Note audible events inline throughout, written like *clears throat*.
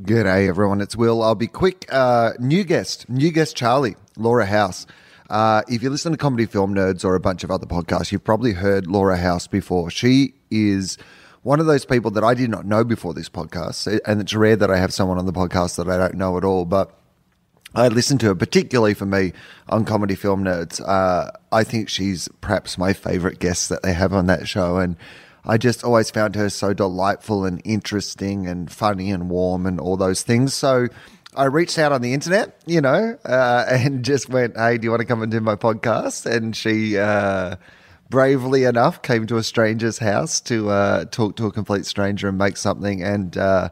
G'day, everyone. It's Wil. I'll be quick. Uh, new guest, new guest Charlie, Laura House. Uh, if you listen to Comedy Film Nerds or a bunch of other podcasts, you've probably heard Laura House before. She is one of those people that I did not know before this podcast. And it's rare that I have someone on the podcast that I don't know at all. But I listened to her, particularly for me on Comedy Film Nerds. Uh, I think she's perhaps my favorite guest that they have on that show. And I just always found her so delightful and interesting and funny and warm and all those things. So I reached out on the internet, you know, uh, *laughs* and just went, "Hey, do you want to come and do my podcast?" And she uh, bravely enough came to a stranger's house to uh, talk to a complete stranger and make something, and uh,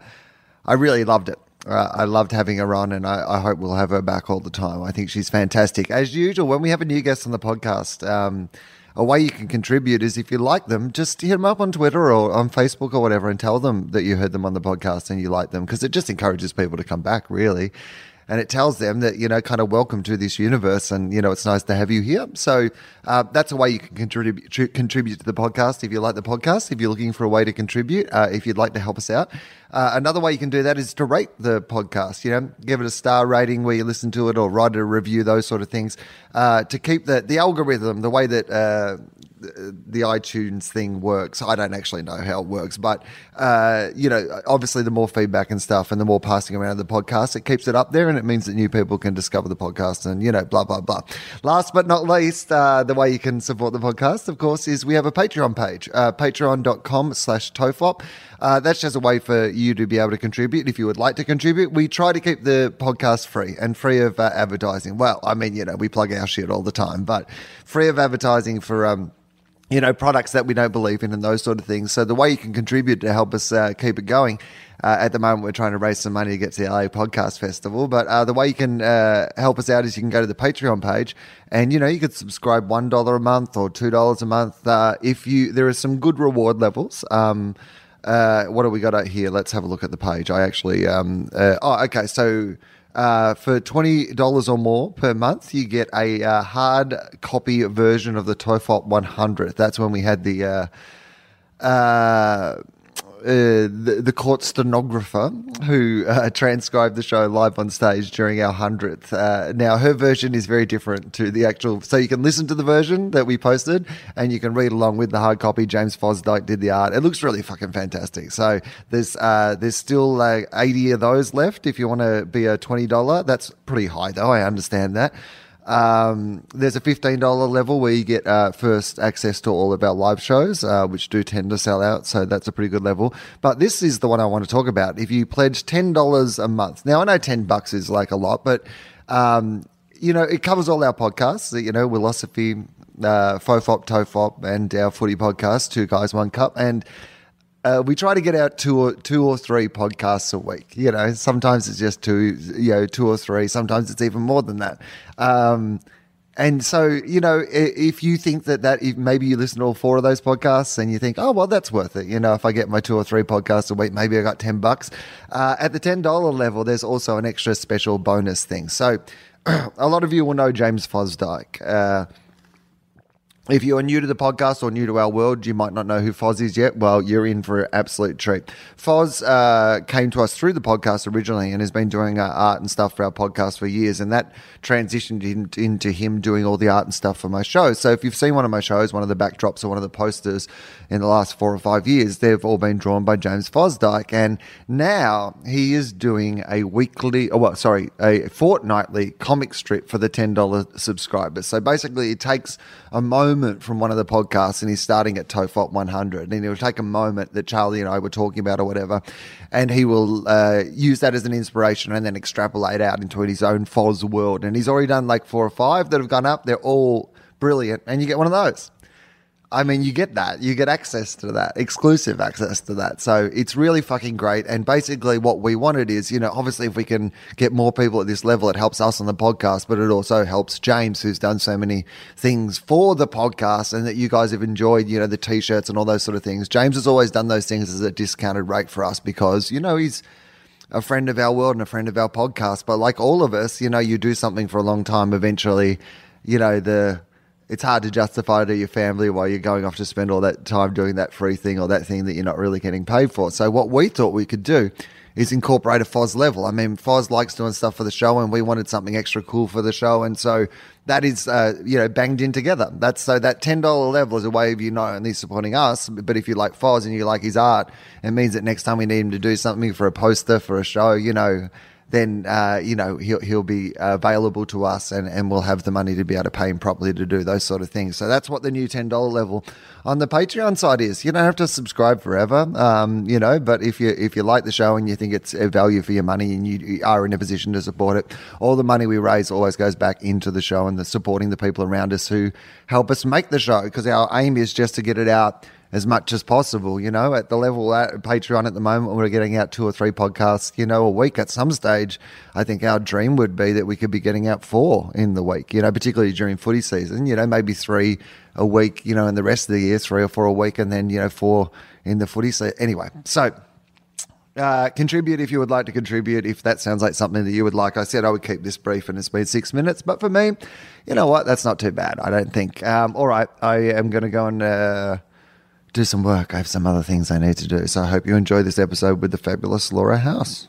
I really loved it. Uh, I loved having her on, and I, I, hope we'll have her back all the time. I think she's fantastic. As usual, when we have a new guest on the podcast, um, a way you can contribute is if you like them, just hit them up on Twitter or on Facebook or whatever and tell them that you heard them on the podcast and you like them because it just encourages people to come back, really. And it tells them that, you know, kind of welcome to this universe and, you know, it's nice to have you here. So uh, that's a way you can contribute, contribute to the podcast if you like the podcast, if you're looking for a way to contribute, uh, if you'd like to help us out. Uh, another way you can do that is to rate the podcast. You know, give it a star rating where you listen to it, or write a review, those sort of things, uh, to keep the the algorithm the way that uh, the iTunes thing works. I don't actually know how it works, but uh, you know, obviously, the more feedback and stuff, and the more passing around of the podcast, it keeps it up there, and it means that new people can discover the podcast, and you know, blah blah blah. Last but not least, uh, the way you can support the podcast, of course, is we have a Patreon page, uh, Patreon.com/slash Tofop. Uh, that's just a way for you to be able to contribute if you would like to contribute. We try to keep the podcast free and free of uh, advertising. Well, I mean, you know, we plug our shit all the time, but free of advertising for um, you know, products that we don't believe in and those sort of things. So the way you can contribute to help us uh, keep it going. Uh, at the moment, we're trying to raise some money to get to the LA Podcast Festival. But uh, the way you can uh, help us out is you can go to the Patreon page, and you know you could subscribe one dollar a month or two dollars a month. Uh, if you there are some good reward levels. Um, uh, what do we got out here? Let's have a look at the page. I actually, um, oh, okay. So uh, for twenty dollars or more per month, you get a uh, hard copy version of the Tofop 100. That's when we had the uh, uh the, the, court stenographer who uh, *laughs* transcribed the show live on stage during our 100th. Uh, now, her version is very different to the actual. So you can listen to the version that we posted and you can read along with the hard copy. James Fosdyke did the art. It looks really fucking fantastic. So there's uh, there's still 80 of those left if you want to be a $20. That's pretty high, though. I understand that. Um, there's a $15 level where you get uh, first access to all of our live shows, uh, which do tend to sell out. So that's a pretty good level. But this is the one I want to talk about. If you pledge $10 a month, now I know 10 bucks is like a lot, but um, you know, it covers all our podcasts, you know, Wilosophy, uh, Fofop, Tofop, and our footy podcast, Two Guys, One Cup. And uh, we try to get out two or two or three podcasts a week. You know, sometimes it's just two, you know, two or three. Sometimes it's even more than that. Um, and so, you know, if you think that that if maybe you listen to all four of those podcasts and you think, oh well, that's worth it. You know, if I get my two or three podcasts a week, maybe I got ten bucks. Uh, at the ten dollar level, there's also an extra special bonus thing. So, *clears throat* a lot of you will know James Fosdyke. Uh, if you are new to the podcast or new to our world, you might not know who Foz is yet. Well, you're in for an absolute treat. Foz uh, came to us through the podcast originally and has been doing uh, art and stuff for our podcast for years. And that transitioned in, into him doing all the art and stuff for my shows. So if you've seen one of my shows, one of the backdrops or one of the posters in the last four or five years, they've all been drawn by James Fosdyke. And now he is doing a weekly, oh, well, sorry, a fortnightly comic strip for the $10 subscribers. So basically, it takes a moment from one of the podcasts and he's starting at Tofop 100 and he'll take a moment that Charlie and I were talking about or whatever and he will uh, use that as an inspiration and then extrapolate out into his own Foz world. And he's already done like four or five that have gone up. They're all brilliant. And you get one of those. I mean, you get that. You get access to that, exclusive access to that. So it's really fucking great. And basically, what we wanted is, you know, obviously, if we can get more people at this level, it helps us on the podcast, but it also helps James, who's done so many things for the podcast and that you guys have enjoyed, you know, the t shirts and all those sort of things. James has always done those things as a discounted rate for us because, you know, he's a friend of our world and a friend of our podcast. But like all of us, you know, you do something for a long time, eventually, you know, the it's hard to justify to your family while you're going off to spend all that time doing that free thing or that thing that you're not really getting paid for. So what we thought we could do is incorporate a Foz level. I mean, Foz likes doing stuff for the show, and we wanted something extra cool for the show, and so that is uh, you know banged in together. That's so that ten dollar level is a way of you not only supporting us, but if you like Foz and you like his art, it means that next time we need him to do something for a poster for a show, you know then uh, you know he'll he'll be available to us, and, and we'll have the money to be able to pay him properly to do those sort of things. So that's what the new ten dollar level on the Patreon side is. You don't have to subscribe forever, um, you know, but if you if you like the show and you think it's a value for your money and you, are in a position to support it, all the money we raise always goes back into the show and the supporting the people around us who help us make the show because our aim is just to get it out as much as possible. You know, at the level at Patreon at the moment, we're getting out two or three podcasts, you know, a week. At some stage, I think our dream would be that we could be getting out four in the week. You know, particularly during footy season. You know, maybe three a week. You know, in the rest of the year, three or four a week, and then you know four in the footy season. Anyway, so. Uh, contribute if you would like to contribute. If that sounds like something that you would like, I said I would keep this brief and it's been six minutes. But for me, you know what? That's not too bad. I don't think. Um, all right, I am going to go and uh, do some work. I have some other things I need to do. So I hope you enjoy this episode with the fabulous Laura House.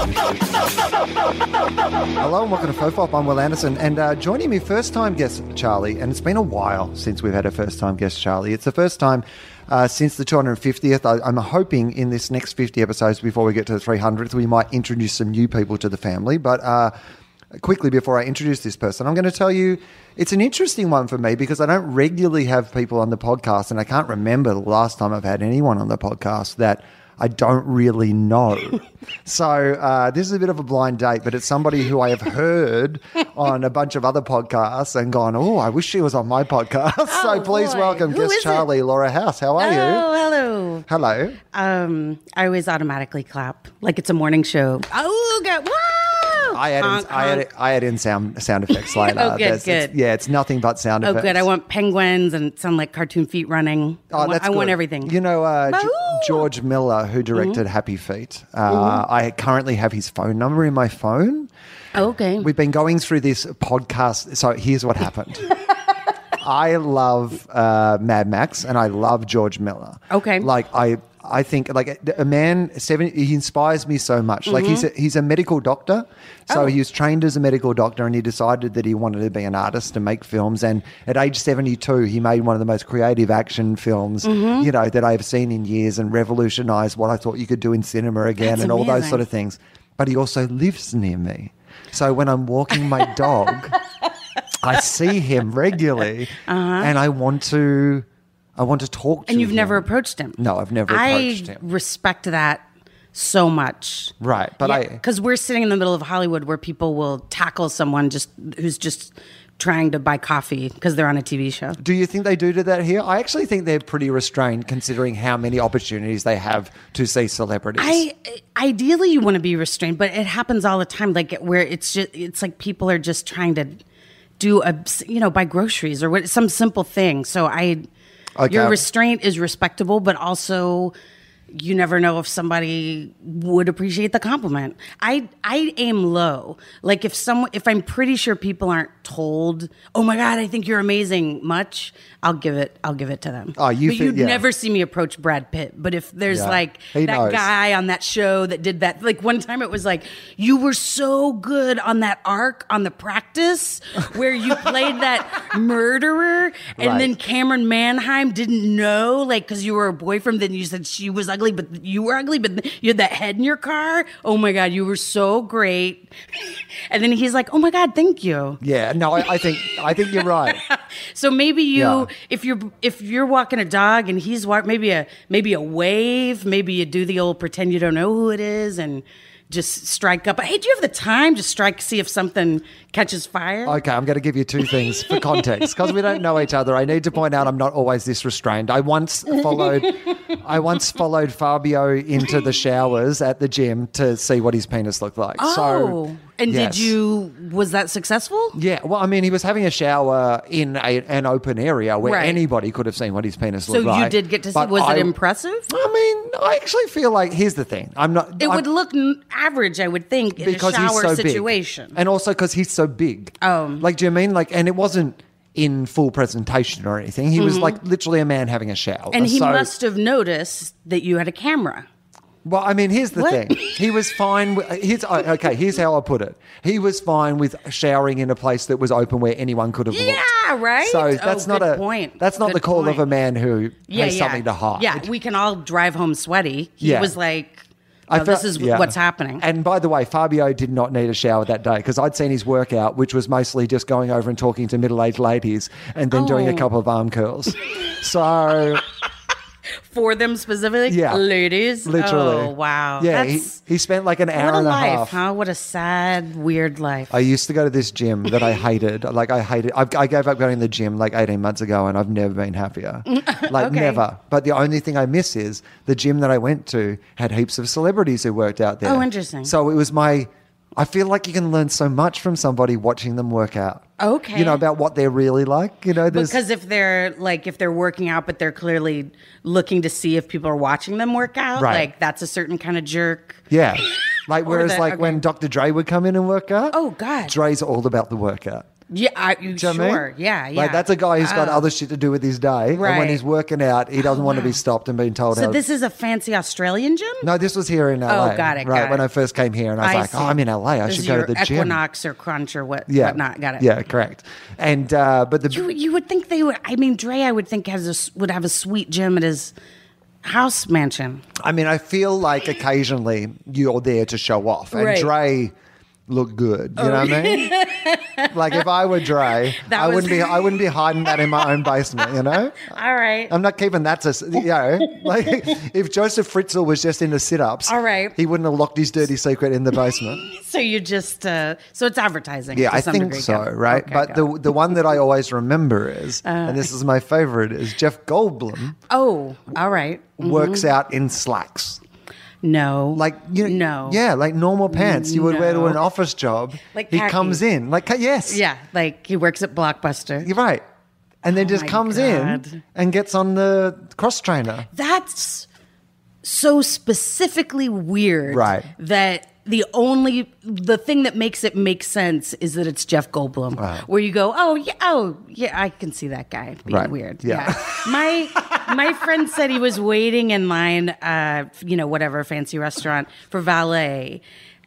Hello and welcome to Fofop. I'm Wil Anderson, and uh, joining me first time guest Charlie, and it's been a while since we've had a first time guest Charlie. It's the first time uh, since the 250th. I, I'm hoping in this next 50 episodes before we get to the 300th, we might introduce some new people to the family. But uh, quickly before I introduce this person, I'm going to tell you it's an interesting one for me because I don't regularly have people on the podcast, and I can't remember the last time I've had anyone on the podcast that I don't really know. *laughs* so uh, this is a bit of a blind date, but it's somebody who I have heard *laughs* on a bunch of other podcasts and gone, oh, I wish she was on my podcast. so Oh, please boy. welcome Who guest is it? Charlie Laura House. How are you? Oh, hello. Hello. Um, I always automatically clap like it's a morning show. Oh, God. Woo! I add, in, Honk, I, add. I add in sound sound effects later. *laughs* Oh, good, There's- it's- good. yeah, it's nothing but sound Oh, effects. good. I want penguins and sound like cartoon feet running. I Oh, want, that's I want everything. You know, uh, G- Mm-hmm. George Miller, who directed Happy Feet. Uh, I currently have his phone number in my phone. okay. We've been going through this podcast. So here's what happened. *laughs* I love uh, Mad Max and I love George Miller. Okay. Like I, I think like a man seven. He inspires me so much. Like he's a, he's a medical doctor, so Mm-hmm. Oh. he was trained as a medical doctor, and he decided that he wanted to be an artist and make films. And at age seventy two, he made one of the most creative action films Mm-hmm. you know that I've seen in years, and revolutionized what I thought you could do in cinema again, That's and all those sort of things. But he also lives near me. So when I'm walking my dog, *laughs* I see him regularly, and I want to, I want to talk to Uh-huh. and you've him. never approached him. No, I've never approached I him. respect that so much. Right, but I- because we're sitting in the middle of Hollywood where people will tackle someone just who's just trying to buy coffee because they're on a TV show. Do you think they do do that here? I actually think they're pretty restrained considering how many opportunities they have to see celebrities. I ideally you want to be restrained, but it happens all the time. Like where it's just it's like people are just trying to do a you know buy groceries or what some simple thing. So I Okay. your uh, restraint is respectable, but also you never know if somebody would appreciate the compliment. I I aim low. Like if someone if I'm pretty sure people aren't told, "Oh my god, I think you're amazing," much, I'll give it I'll give it to them. Oh, you But you'd yeah. never see me approach Brad Pitt. But if there's Yeah. like He that knows. guy on that show that did that. Like one time it was like, you were so good on that arc on the practice where you played that *laughs* murderer. And Right. then Camryn Manheim didn't know, like, because you were a boyfriend, then you said she was ugly, but you were ugly, but you had that head in your car. Oh my God, you were so great. *laughs* And then he's like, oh my God, thank you. yeah, no, I, I think I think you're right. *laughs* So maybe you, Yeah. If you're if you're walking a dog and he's walk, maybe a maybe a wave, maybe you do the old pretend you don't know who it is and just strike up. Hey, do you have the time to strike, see if something catches fire? Okay, I'm going to give you two things for context because we don't know each other. I need to point out I'm not always this restrained. I once followed, I once followed Fabio into the showers at the gym to see what his penis looked like. oh, so, and yes. did you? Was that successful? Yeah, well, I mean, he was having a shower in a, an open area where Right. anybody could have seen what his penis So looked like. So you did get to see. Was I- it impressive? I mean, I actually feel like here's the thing. I'm not. It I'm- would look average, I would think, in because a shower so situation. big, and also because he's so big. Oh. like, do you mean like? And it wasn't in full presentation or anything. He was like literally a man having a shower. Mm-hmm. and he So- must have noticed that you had a camera. Well, I mean, here's the What? thing. He was fine. With, here's oh, okay. Here's how I put it. He was fine with showering in a place that was open where anyone could have looked. Yeah, right? So Oh, that's not good a point. That's not Good the call of point. a man who Yeah, has something to hide. Yeah, we can all drive home sweaty. He Yeah. was like, I "No, felt- this is yeah. what's happening. And by the way, Fabio did not need a shower that day because I'd seen his workout, which was mostly just going over and talking to middle-aged ladies and then doing a Oh. couple of arm curls. So For them specifically? Yeah. Ladies? literally, Oh, wow. Yeah, he, he spent like an hour what a and a life, half. huh? What a sad, weird life. I used to go to this gym that I hated. Like I hated. I, I gave up going to the gym like eighteen months ago, and I've never been happier. *laughs* Like Okay. never. But the only thing I miss is the gym that I went to had heaps of celebrities who worked out there. Oh, interesting. So it was my. I feel like you can learn so much from somebody watching them work out. Okay. You know about what they're really like. You know, there's because if they're like if they're working out but they're clearly looking to see if people are watching them work out Right. like that's a certain kind of jerk yeah. *laughs* Like whereas the- like okay. when Dr. Dre would come in and work out. Oh, God. Dre's all about the workout. Yeah I, you, Do you know I mean? sure yeah yeah Like that's a guy who's got Oh. other shit to do with his day, and when he's working out, he doesn't want to be stopped and being told so how. this is a fancy australian gym no, this was here in LA. Oh, got it, Right got when it. I first came here, and I was like, see. "Oh, I'm in LA. I This should go to the gym." equinox or crunch or what Yeah, whatnot got it Yeah, correct. And uh, but the you, you would think they would i mean dre i would think has a, would have a sweet gym at his house mansion I mean, I feel like occasionally you're there to show off, and Right. Oh, Dre looked good. You know what I mean? like if I were Dre, *laughs* That I was- wouldn't be. I wouldn't be hiding that in my own basement. You know. all right I'm not keeping that to, you know, like *laughs* if Josef Fritzl was just into sit ups, All right. he wouldn't have locked his dirty secret in the basement. *laughs* so you just uh so it's advertising Yeah, to I some think degree, so, right? Okay, but got the it. Uh, the one that I always remember is, and this is my favorite, is Jeff Goldblum oh all right works out in slacks. No Like you no yeah, like normal pants you would wear to an office job. Like he khakis. comes in like yes, Yeah, like he works at Blockbuster. you're right, and then Oh just comes in and gets on the cross trainer. That's so specifically weird. Right. That the only the thing that makes it make sense is that it's Jeff Goldblum. Where you go, oh yeah, oh yeah, I can see that guy being Right. weird. Yeah. my my friend said he was waiting in line, uh, you know, whatever fancy restaurant for valet.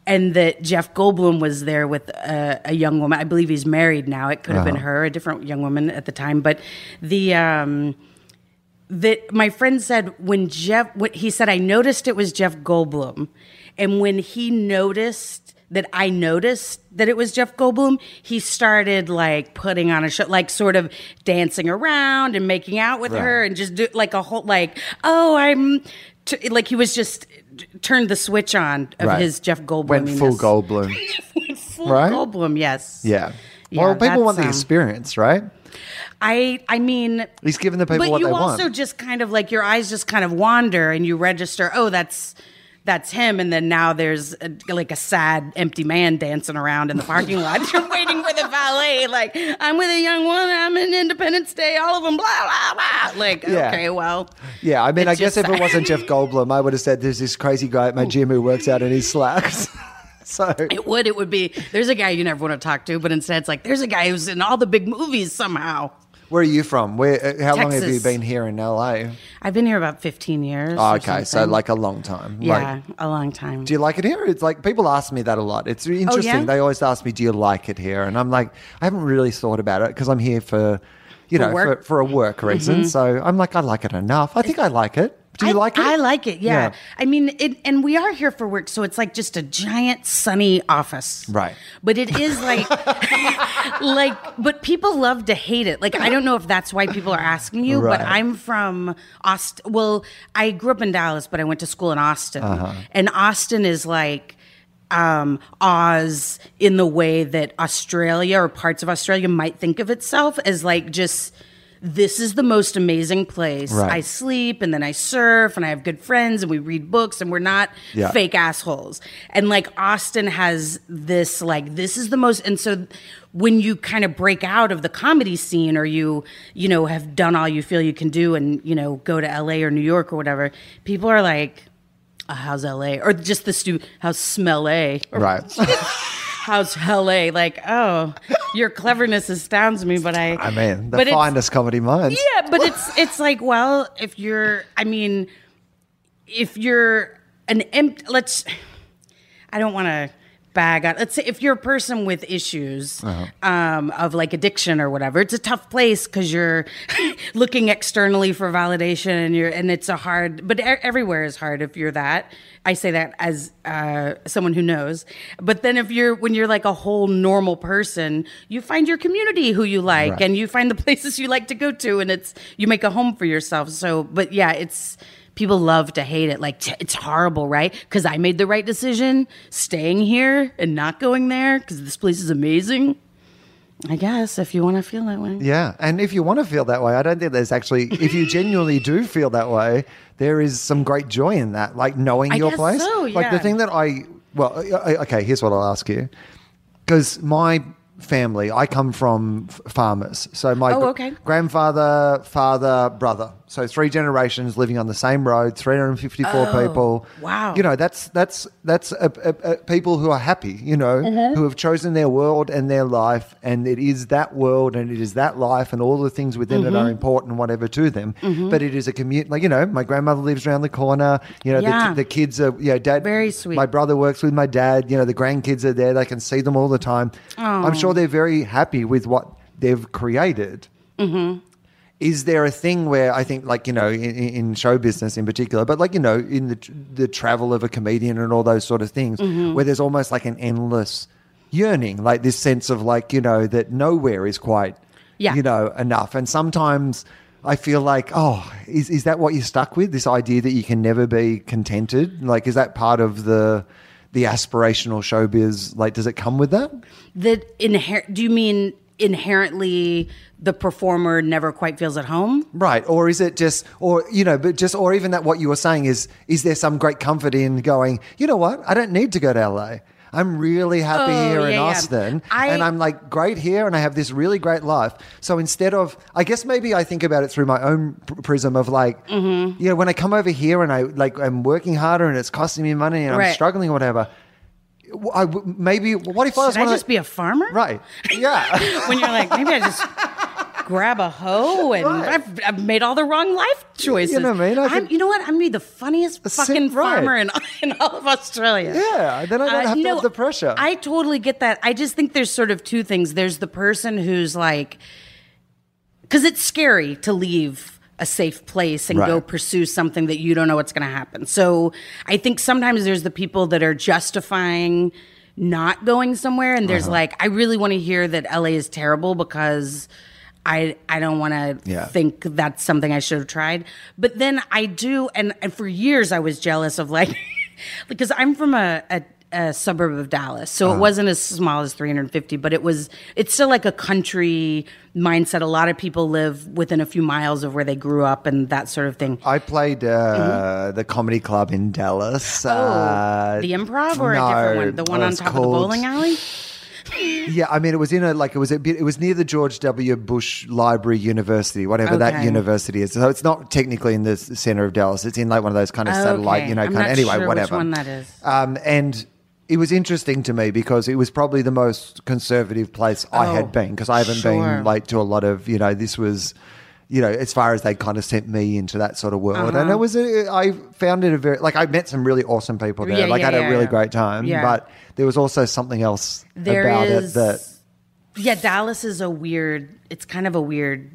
And that Jeff Goldblum was there with a, a young woman. I believe he's married now. It could have been her, a different young woman at the time. But the um, that my friend said when Jeff, what he said, I noticed it was Jeff Goldblum, and when he noticed that I noticed that it was Jeff Goldblum, he started like putting on a show, like sort of dancing around and making out with her, and just do like a whole like, oh, I'm. T-, like he was just turned the switch on of Right. his Jeff Goldblum. Went full Goldblum. *laughs* full *laughs* right? Goldblum, yes. Yeah. Yeah, well, people want the um, experience, right? I I mean, He's giving the people but what you they also want. just kind of like your eyes just kind of wander and you register. Oh, that's that's him, and then now there's a, like a sad empty man dancing around in the parking lot. *laughs* You're waiting for the valet. Like I'm with a young one. I'm in Independence Day. All of them. Blah blah blah. Like Yeah. okay, well. Yeah, I mean, I guess if it wasn't Jeff *laughs* Goldblum, I would have said there's this crazy guy at my gym who works out in his slacks. so It would. It would be. There's a guy you never want to talk to, but instead it's like there's a guy who's in all the big movies somehow. Where are you from? Where? uh, How long have you Texas. been here in LA? I've been here about 15 years. Oh, or okay, so something. like a long time. yeah, Like, a long time. do you like it here? It's like people ask me that a lot. It's really interesting. Oh, yeah? They always ask me, "Do you like it here?" And I'm like, I haven't really thought about it because I'm here for, you For know, work? Mm-hmm. for, for a work reason. So I'm like, I like it enough. I think I like it. Do you I, like it? I like it. Yeah. Yeah. I mean, it, and we are here for work, so it's like just a giant sunny office. Right. But it is like, *laughs* like, but people love to hate it. Like, I don't know if that's why people are asking you, but I'm from Austin. Well, I grew up in Dallas, but I went to school in Austin, Uh-huh. and Austin is like. um, Oz in the way that Australia or parts of Australia might think of itself as like just this is the most amazing place. Right. I sleep and then I surf and I have good friends and we read books and we're not Yeah. fake assholes. And like Austin has this like this is the most and so when you kind of break out of the comedy scene or you you know have done all you feel you can do and you know go to LA or New York or whatever, people are like "Uh, how's LA or just the stu how's smell A or Right. *laughs* how's LA like oh your cleverness astounds me but I I mean, the finest comedy minds. yeah, but it's it's like, well, if you're, I mean, if you're an empty, let's, I don't want to bag on. Let's say if you're a person with issues um, of like addiction or whatever, it's a tough place because you're *laughs* looking externally for validation, and you're, and it's a hard. But everywhere is hard if you're that. I say that as uh, someone who knows. But then if you're when you're like a whole normal person, you find your community who you like, Right. and you find the *laughs* places you like to go to, and it's you make a home for yourself. So, but yeah, it's people love to hate it. Like t- it's horrible, right? Because I made the right decision staying here and not going there because this place is amazing. I guess if you want to feel that way. Yeah, and if you want to feel that way, I don't think there's actually. If you genuinely do feel that way, there is some great joy in that, like knowing I your place. so, Like the thing that I well, okay. Here's what I'll ask you, because my family, I come from f- farmers. So my Oh, gr- okay. grandfather, father, brother. So three generations living on the same road, 354 Oh, people. wow. You know, that's that's that's a, a, a people who are happy. You know, Mm-hmm. who have chosen their world and their life, and it is that world and it is that life and all the things within it Mm-hmm. are important, whatever to them. But it is a commute. Like you know, my grandmother lives around the corner. You know, Yeah. the, the kids are. You know, dad. Very sweet. My brother works with my dad. You know, the grandkids are there. They can see them all the time. I'm sure they're very happy with what they've created. Is there a thing where I think, like you know, in, in show business in particular, but like you know, in the the travel of a comedian and all those sort of things, Mm-hmm. where there's almost like an endless yearning, like this sense of like you know that nowhere is quite, Yeah. you know, enough. And sometimes I feel like, oh, is is that what you're stuck with? This idea that you can never be contented? Like, is that part of the the aspirational showbiz? Like, does it come with that? the inher- do you mean inherently the performer never quite feels at home? Right. Or is it just, or, you know, but just, or even that what you were saying is, is there some great comfort in going, you know what? I don't need to go to LA. I'm really happy Oh, here in yeah, yeah. Austin. I- and I'm like great here and I have this really great life. So instead of, I guess maybe I think about it through my own pr- prism of like, Mm-hmm. you know, when I come over here and I like, I'm working harder and it's costing me money and I'm struggling or whatever. I maybe, what if I was Should I one of just be a farmer? Right. Yeah. *laughs* when you're like, maybe I just grab a hoe and Right. I've, I've made all the wrong life choices. You know what I mean? I I'm- could- you know what? I'm gonna be the funniest fucking right. farmer in, *laughs* in all of Australia. Yeah, then I don't uh, have to have the pressure. I totally get that. I just think there's sort of two things. There's the person who's like, because it's scary to leave a safe place and Right. go pursue something that you don't know what's going to happen. So I think sometimes there's the people that are justifying not going somewhere, and Uh-huh. there's like, I really want to hear that LA is terrible because. I, I don't want to Yeah. think that's something I should have tried. But then I do, and, and for years I was jealous of like, *laughs* because I'm from a, a, a suburb of Dallas, so Uh-huh. it wasn't as small as 350, but it was, it's still like a country mindset. A lot of people live within a few miles of where they grew up and that sort of thing. I played uh, the comedy club in Dallas. Mm-hmm. Oh, uh, the improv or a different one? The one on top of the bowling alley? *laughs* Yeah, I mean, it was in a like it was a bit. It was near the George W. Bush Library University, whatever that university is. So it's not technically in the center of Dallas. It's in like one of those kind of satellite, Okay. you know, I'm kind of anyway, sure which whatever. one that is. Um, and it was interesting to me because it was probably the most conservative place I Oh, had been because I haven't sure. been like to a lot of you know. This was. You know, as far as they kind of sent me into that sort of world, Uh-huh. and it was, a, I found it a very like I met some really awesome people there. Yeah, like, I yeah, had a really yeah. great time. Yeah. But there was also something else There about is- it that Yeah, Dallas is a weird. It's kind of a weird.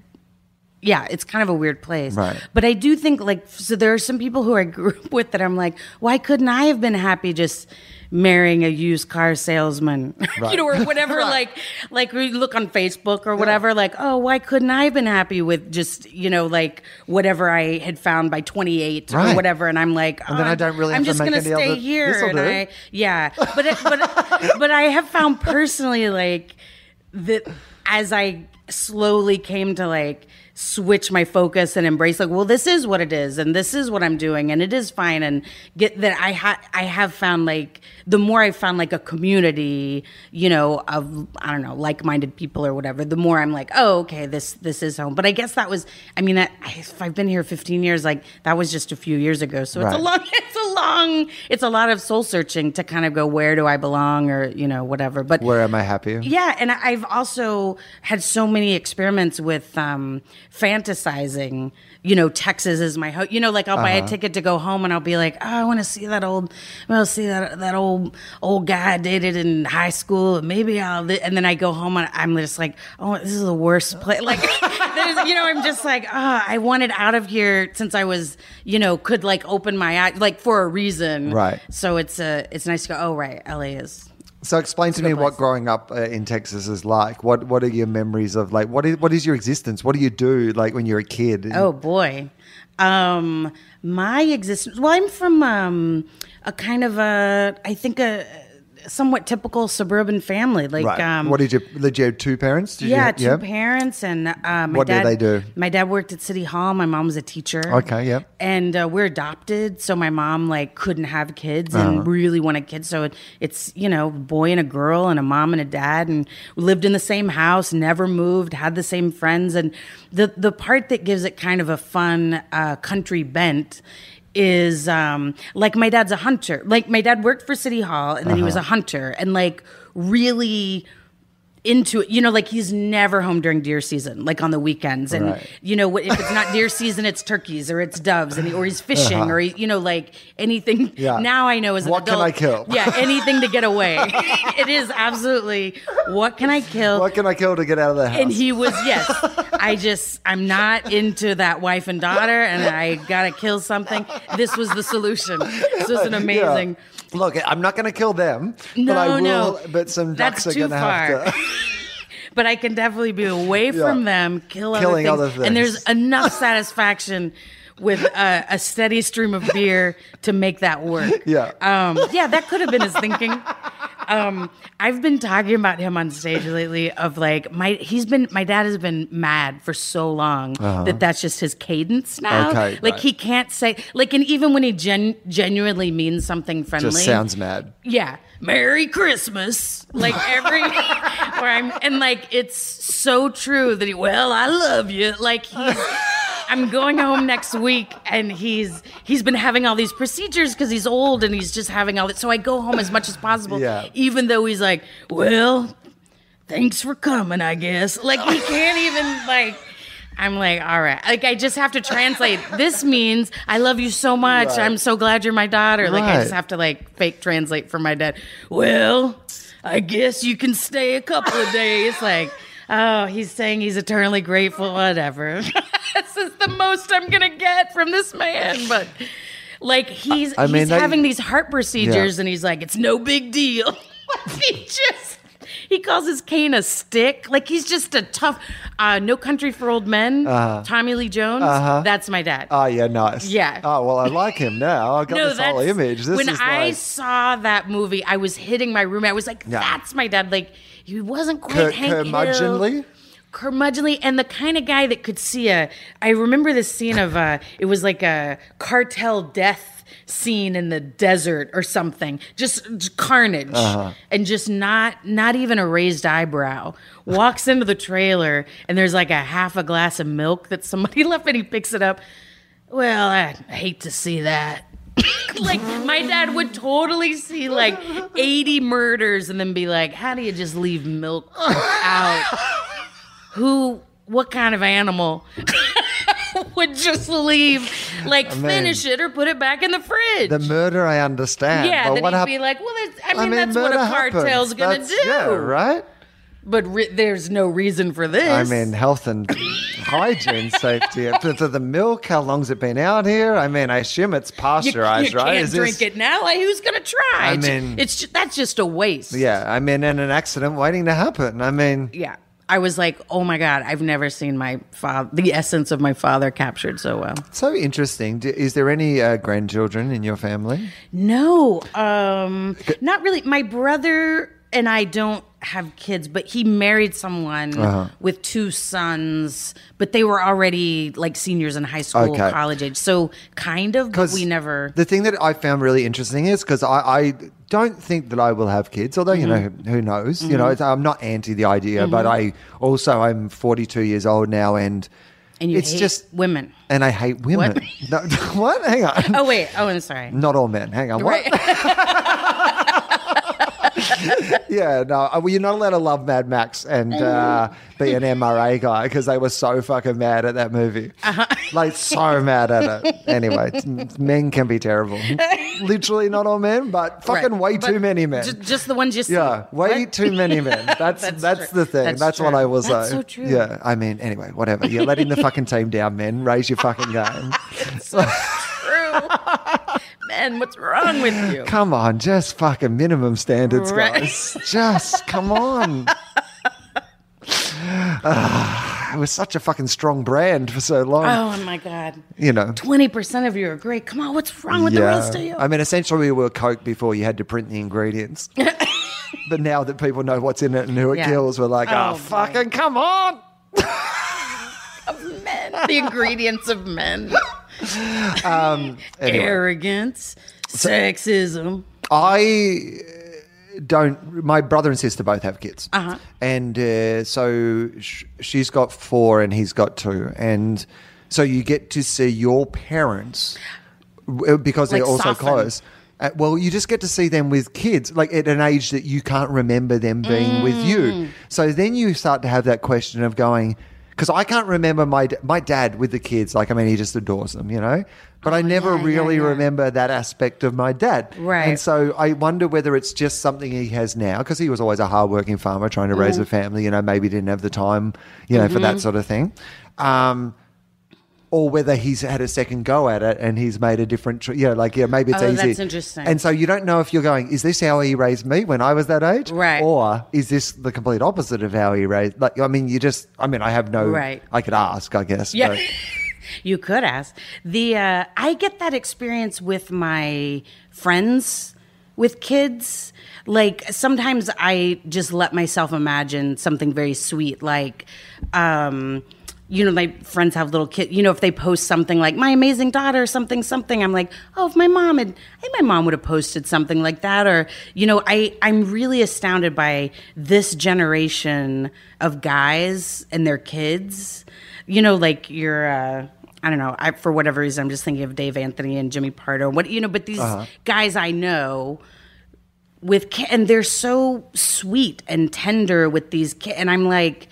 Yeah, it's kind of a weird place. Right. But I do think like so there are some people who I grew *laughs* up with that I'm like, why couldn't I have been happy just marrying a used car salesman, Right. *laughs* you know, or whatever. Like, like we look on Facebook or whatever. Like, oh, why couldn't I have been happy with just you know like whatever I had found by 28 Right. or whatever? And I'm like, And then oh, I don't really I'm to just gonna any stay other- here. And do. I, *laughs* yeah, but it, but but I have found personally like that as I slowly came to like switch my focus and embrace like well this is what it is and this is what I'm doing and it is fine and get that I ha- I have found like the more I found like a community you know of I don't know like-minded people or whatever the more I'm like oh okay this this is home but I guess that was I mean I, if I've been here 15 years like that was just a few years ago so it's a long *laughs* it's a long it's a lot of soul searching to kind of go where do I belong or you know whatever but Where am I happy? yeah, and I've also had so many experiments with um, fantasizing. You know, Texas is my home. You know, like I'll buy Uh-huh. a ticket to go home, and I'll be like, oh, I want to see that old, well, see that that old old guy I dated in high school. and Maybe I'll. li-" And then I go home, and I'm just like, oh, this is the worst place. *laughs* Like, you know, I'm just like, ah, I wanted out of here since I was, you know, could like open my eyes, like for a reason. Right. So it's a, it's nice to go. Oh, right, LA is. So explain to me what growing up uh, in Texas is like. What What are your memories of like? What is What is your existence? What do you do like when you're a kid? Oh boy. Um my existence well I'm from um a kind of a I think a somewhat typical suburban family like right. um what did you? Did you have two parents? Did yeah, two parents and uh, my What did dad. they do? My dad worked at City Hall. My mom was a teacher. Okay, yep. And uh, we're adopted, so my mom like couldn't have kids Uh-huh. and really wanted kids. So it, it's you know, boy and a girl and a mom and a dad, and lived in the same house, never moved, had the same friends, and the the part that gives it kind of a fun uh, country bent is um like my dad's a hunter like my dad worked for city hall and then he was Uh-huh. a hunter and like really into it. You know, like he's never home during deer season, like on the weekends. And Right. you know, if it's not deer season, it's turkeys or it's doves, and he, or he's fishing or he, you know, like anything. Uh-huh. Yeah. Now I know as an What can adult, I kill? Yeah, *laughs* anything to get away. it is absolutely what can I kill? What can I kill to get out of the house? and he was yes. I just I'm not into that wife and daughter, and I gotta kill something. This was the solution. This was an *laughs* Yeah. Look, I'm not going to kill them, No, but I will. no. But some ducks That's are going to have *laughs* to. but I can definitely be away from them, kill other things. other things. and there's enough *laughs* satisfaction with a, a steady stream of beer to make that work. Yeah. um, yeah, that could have been his thinking. Um, I've been talking about him on stage lately. Of like my, he's been my dad has been mad for so long that that's just his cadence now. Uh-huh. Okay, like right. he can't say like, and even when he gen- genuinely means something friendly, Just sounds mad. yeah merry christmas like every *laughs* where i'm and like it's so true that he well i love you like he's i'm going home next week and he's he's been having all these procedures because he's old and he's just having all that so i go home as much as possible Yeah. even though he's like well thanks for coming i guess like he can't even like I'm like, all right. Like, I just have to translate. This means I love you so much. Right. I'm so glad you're my daughter. Like, I just have to like fake translate for my dad. Well, I guess you can stay a couple of days. Like, oh, he's saying he's eternally grateful. Whatever. *laughs* this is the most I'm gonna get from this man. But like, he's I he's having these heart procedures, Yeah. and he's like, it's no big deal. *laughs* he just. He calls his cane a stick. Like he's just a tough. Uh, no Country for Old Men. Tommy Lee Jones. That's my dad. Oh yeah, nice. Yeah. Oh well, I like him now. I got this whole image. This when I like saw that movie, I was hitting my roommate. I was like, Yeah. "That's my dad." Like he wasn't quite cur- Hank Hill. Curmudgeonly. and the kind of guy that could see a. I remember this scene of uh It was like a cartel death scene in the desert or something. Just, just carnage, Uh-huh. and just not not even a raised eyebrow. Walks into the trailer, and there's like a half a glass of milk that somebody *laughs* left, and he picks it up. Well, I hate to see that. *laughs* like my dad would totally see like 80 murders and then be like, "How do you just leave milk out? *laughs* Who what kind of animal *laughs* would just leave like finish it or put it back in the fridge?" the murder. I understand. yeah, but then what he'd hap- be like, "Well, that's, I mean, I mean, that's what a cartel's happens. gonna That's- do." Yeah, right. but re- there's no reason for this. I mean, health and hygiene *laughs* safety. Uh, for, for the milk, how long's it been out here? I mean, I assume it's you, pasteurized, you right? can't Is drink this- it now. Like, who's gonna try? I mean- it's that's just a waste. Yeah, I mean, and an accident waiting to happen. I mean, yeah. I was like, oh my god, I've never seen my father, the essence of my father captured so well. so interesting. Is there any uh, grandchildren in your family? No, um, not really. My brother and I don't have kids, but he married someone Uh-huh. with two sons, but they were already like seniors in high school, Okay. college age. So kind of, but we never. The thing that I found really interesting is because I, I don't think that I will have kids, although you know Mm-hmm. who knows. You know, I'm not anti the idea, but I also I'm 42 years old now, and and you it's just women. and I hate women. What? *laughs* No, *laughs* what? Hang on. Oh wait. Oh, I'm sorry. Not all men. Hang on. What? *laughs* Right. *laughs* Yeah, no. uh, Well, you're not allowed to love Mad Max and uh, be an MRA guy because they were so fucking mad at that movie. Uh-huh. Like, so mad at it. *laughs* Anyway, men can be terrible. Literally not all men, but fucking Right. way But too many men. ju- Just, the ones you see. yeah, way What? too many men. *laughs* That's that's, That's the thing. That's That's, what. I will That's say. so true. Yeah, I mean, anyway, whatever. You're letting the fucking team down, men. Raise your fucking game. So true. Man, what's wrong with *sighs* you? Come on, just fucking minimum standards, Right. guys. Just come on. *laughs* *sighs* Ah, it was such a fucking strong brand for so long. Oh my god. You know. Twenty percent of you are great. Come on, what's wrong with the rest of you? I mean, essentially, we were Coke before you had to print the ingredients. *laughs* but now that people know what's in it and who it Yeah. kills, we're like, oh, Oh, fucking come on. of men, the ingredients of men. *laughs* Anyway. Arrogance, sexism. I uh, don't. My brother and sister both have kids, Uh-huh. and uh, so sh- she's got four and he's got two, and so you get to see your parents w- because they're Like also soften. close. Uh, well, you just get to see them with kids, like at an age that you can't remember them being with Mm. you. So then you start to have that question of going, because I can't remember my my dad with the kids. Like, I mean, he just adores them, you know. But I never Oh, yeah, yeah, really yeah. remember that aspect of my dad. Right. And so I wonder whether it's just something he has now, because he was always a hardworking farmer trying to raise Mm-hmm. a family. You know, maybe didn't have the time, you know, for that sort of thing. Um, or whether he's had a second go at it and he's made a different, tr- you know, like yeah, maybe it's Oh, easy. that's interesting. And so you don't know if you're going, is this how he raised me when I was that age, Right. Or is this the complete opposite of how he raised? Like, I mean, you just, I mean, I have no, Right. I could ask, I guess. Yeah. but- *laughs* You could ask. The uh, I get that experience with my friends with kids. Like sometimes I just let myself imagine something very sweet, like um, you know, my friends have little kids. You know, if they post something like "my amazing daughter," something, something, I'm like, oh, if my mom had, I think my mom would have posted something like that, or you know, I I'm really astounded by this generation of guys and their kids. You know, like your. Uh, I don't know. I, for whatever reason, I'm just thinking of Dave Anthony and Jimmy Pardo. What you know, but these guys I know with and they're so sweet and tender with these kids, and I'm like,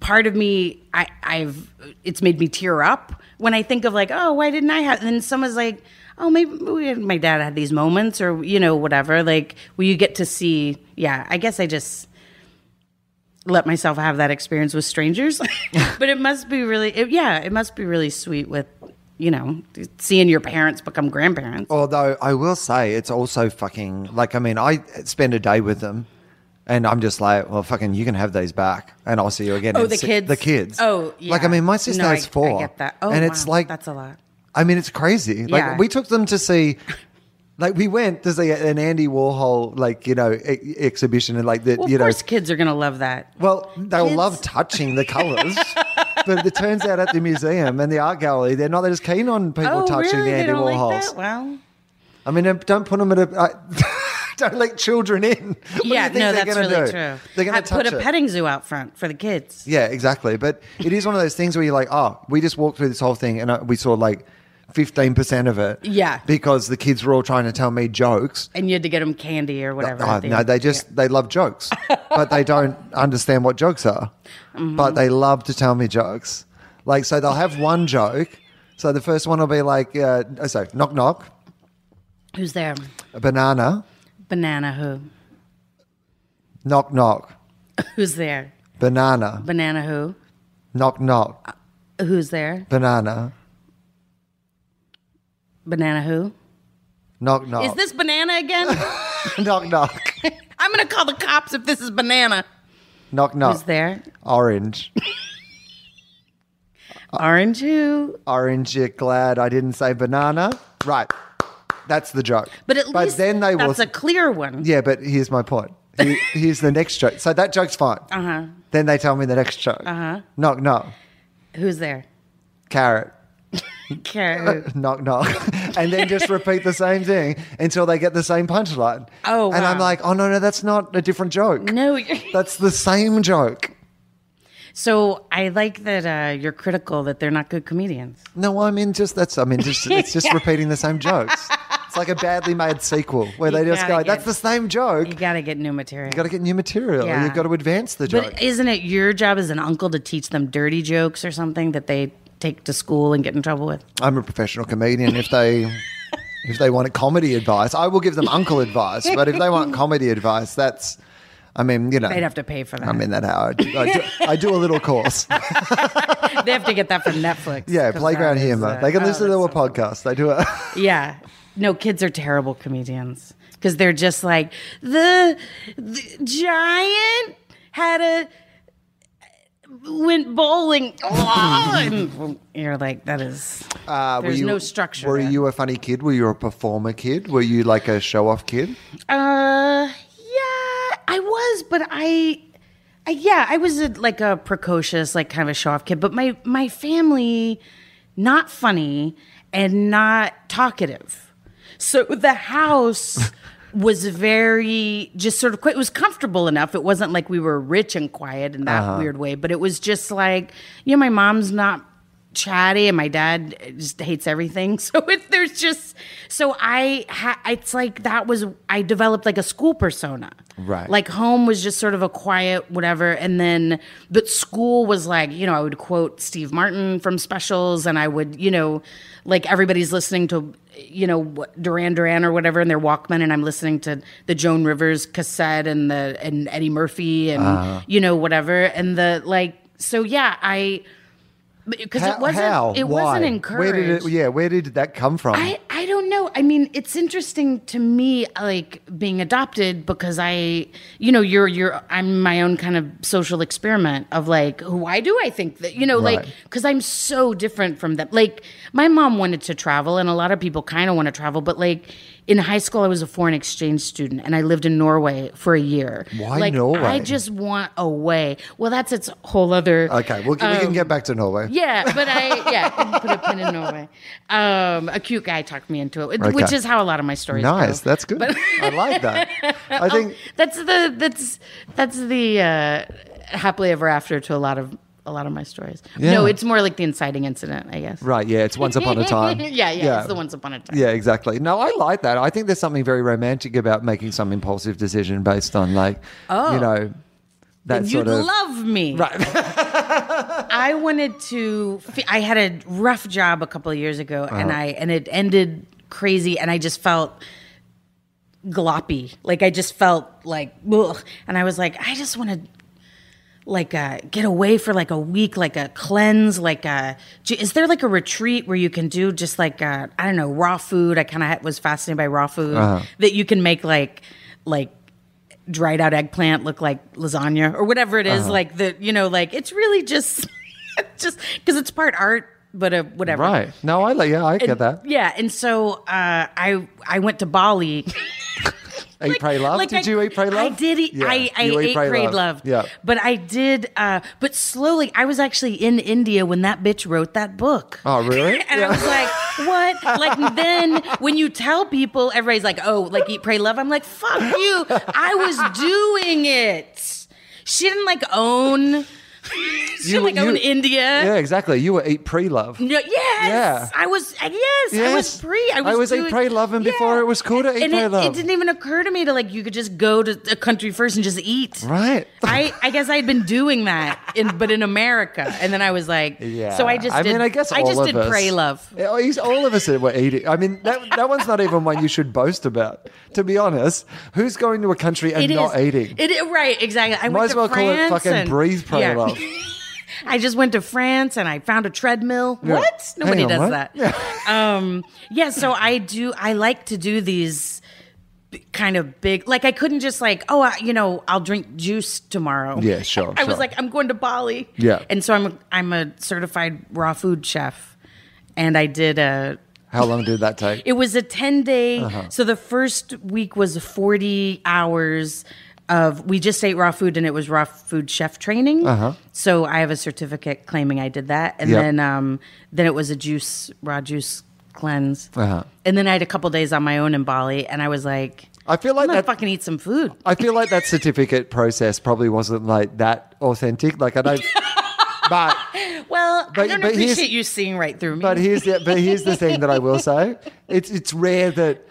part of me, I, I've it's made me tear up when I think of like, oh, why didn't I have? And then someone's like, oh, maybe my dad had these moments, or you know, whatever. Like, where you get to see, yeah. I guess I just let myself have that experience with strangers, *laughs* but it must be really, it, yeah, it must be really sweet with. You know, seeing your parents become grandparents. Although I will say it's also fucking like I mean I spend a day with them, and I'm just like, well, fucking, you can have these back, and I'll see you again. Oh, in the si- kids? the kids. Oh, yeah. Like I mean, my sister No, I- has four. I get that. Oh, and it's wow. like That's a lot. I mean, it's crazy. Like Yeah. we took them to see. Like we went to see an Andy Warhol, like you know, e- exhibition, and like the Well, you of know, course, kids are gonna love that. well, they'll Kids- love touching the colours, but it turns out at the museum and the art gallery, they're not that as keen on people oh, touching really? the They Andy don't Warhols. like that? Well, I mean, don't put them at a. I, *laughs* don't let children in. *laughs* What yeah, think no, that's really do? true. They're going to put a it. petting zoo out front for the kids. Yeah, exactly. But it is one of those things where you're like, oh, we just walked through this whole thing and uh, we saw like 15% of it. Yeah. Because the kids were all trying to tell me jokes. And you had to get them candy or whatever. Oh, no, they just, they love jokes, *laughs* but they don't understand what jokes are. Mm-hmm. But they love to tell me jokes. Like, so they'll have one joke. So the first one will be like, uh, oh, so knock, knock, Who's there? a banana, Banana who? knock, knock. Who's there? Banana. Banana who? Knock knock. Uh, who's there? Banana. Banana who? Knock knock. Is this banana again? *laughs* knock knock. *laughs* I'm gonna call the cops if this is banana. knock knock. Who's there? Orange. *laughs* Orange who? Orange, you're glad I didn't say banana. Right. That's the joke. But at least then they will. that's a clear one. yeah, but here's my point. Here- here's the next joke. So that joke's fine. Uh huh. Then they tell me the next joke. Uh-huh. Knock knock. Who's there? Carrot. *laughs* Carrot. *laughs* knock knock and then just repeat the same thing until they get the same punchline Oh, and i'm like oh no no that's not a different joke no. *laughs* that's the same joke So I like that uh, you're critical that they're not good comedians. no i mean just that's i mean just it's just repeating the same jokes it's like a badly made sequel where You they just go that's the same joke You got to get new material. You got to get new material Yeah. you've got to advance the joke but isn't it your job as an uncle to teach them dirty jokes or something that they take to school and get in trouble with? i'm a professional comedian if they *laughs* if they want comedy advice i will give them uncle advice but if they want *laughs* comedy advice that's I mean, you know, They'd have to pay for that. I mean, that how I do, I do, I do a little course. *laughs* they have to get that from Netflix. Yeah, playground humor. uh, they can oh, listen to a so- podcast. They do it. Yeah. No, kids are terrible comedians because they're just like the, the giant had a went bowling. *laughs* and you're like, that is. Uh, There's you- no structure. Were you a funny kid? Were you a performer kid? Were you like a show off kid? Uh, yeah, I was, but I, I yeah, I was a, like a precocious, like kind of a show off kid. But my my family, not funny and not talkative. So the house was very just sort of quiet. It was comfortable enough. It wasn't like we were rich and quiet in that uh-huh. weird way, but it was just like you know, my mom's not chatty and my dad just hates everything *laughs* so it, there's just so i ha, it's like that was i developed like a school persona Right. like home was just sort of a quiet whatever and then but school was like you know i would quote steve martin from specials and i would you know like everybody's listening to you know duran duran or whatever in their walkman and i'm listening to the joan rivers cassette and the and eddie murphy and Uh-huh. you know whatever and the like so yeah i because it wasn't how? it Why? wasn't encouraged. Where did it? Yeah, where did that come from? I, I don't know. I mean, it's interesting to me, like being adopted, because I, you know, you're you're I'm my own kind of social experiment of like, why do I think that, you know, like because I'm so different from them. Like my mom wanted to travel, and a lot of people kind of want to travel, but like in high school, I was a foreign exchange student, and I lived in Norway for a year. Why like, Norway? I just want away. Well, that's its whole other. okay, well, we can get back to Norway. Um, Yeah, *laughs* but I yeah put a pin in Norway. Um, a cute guy talked me into it, which is how a lot of my stories. Nice, go. that's good. I like that. I *laughs* think That's the that's that's the uh, happily ever after to a lot of a lot of my stories. No, it's more like the inciting incident, I guess. right. Yeah, it's once upon a time. *laughs* yeah, yeah, it's the once upon a time. Yeah, exactly. No, I like that. I think there's something very romantic about making some impulsive decision based on like, Oh. you know, that sort you'd of. love me. Right. *laughs* I wanted to. I had a rough job a couple of years ago, Uh-huh. and I and it ended crazy, and I just felt gloppy. Like I just felt like, ugh. and I was like, I just want to. Like uh, get away for like a week, like a cleanse, like a Is there like a retreat where you can do just like uh, I don't know raw food? I kind of was fascinated by raw food Uh-huh. that you can make like like dried out eggplant look like lasagna or whatever it is, Uh-huh. like the you know like it's really just *laughs* just because it's part art but uh, whatever Right. No, I like. Yeah, I get that. yeah and so uh, i i went to bali Eat, pray, love. like did I- you eat, pray, love? I did eat. Yeah, I, I you ate, pray, love. Yeah. But I did. Uh, but slowly, I was actually in India when that bitch wrote that book. Oh, really? *laughs* and I was like, what? Like *laughs* then, when you tell people, everybody's like, oh, like eat, pray, love. I'm like, fuck you. I was doing it. She didn't like own. You- like you- in India. Yeah, exactly. You were eat pre-love. No, yes, Yeah. I was. uh, Yes, I was pre. I was, I was eat, doing, pray, love, and before it was cool to eat, it, love. It didn't even occur to me to like you could just go to a country first and just eat. Right. I *laughs* I guess I'd been doing that in but in America, and then I was like, Yeah. So I just. I did, mean, I guess I just did us- pray love. All of us were eating. I mean, that, that one's not even one you should boast about. To be honest, who's going to a country and It is not eating? It is right, exactly. I Might as well call it fucking and- breathe, pray, yeah. I just went to France and I found a treadmill. Yeah. What? Nobody on, does what? that. *laughs* Um, yeah, so I do. I like to do these kind of big. Like I couldn't just like, oh, I, you know, I'll drink juice tomorrow. Yeah, sure, I was like, I'm going to Bali. Yeah. and so I'm a, I'm a certified raw food chef, and I did a How long did that take? *laughs* it was a 10 day. Uh-huh. So the first week was 40 hours of, we just ate raw food and it was raw food chef training. Uh-huh. So I have a certificate claiming I did that. And Yep. then, um, then it was a juice, raw juice cleanse. Uh-huh. And then I had a couple days on my own in Bali and I was like, I feel like I'm that. fucking eat some food. I feel like that certificate process probably wasn't like that authentic. Like I don't. *laughs* but Well, But- I don't but appreciate you seeing right through me. But here's the but here's the thing that I will say. It's it's rare that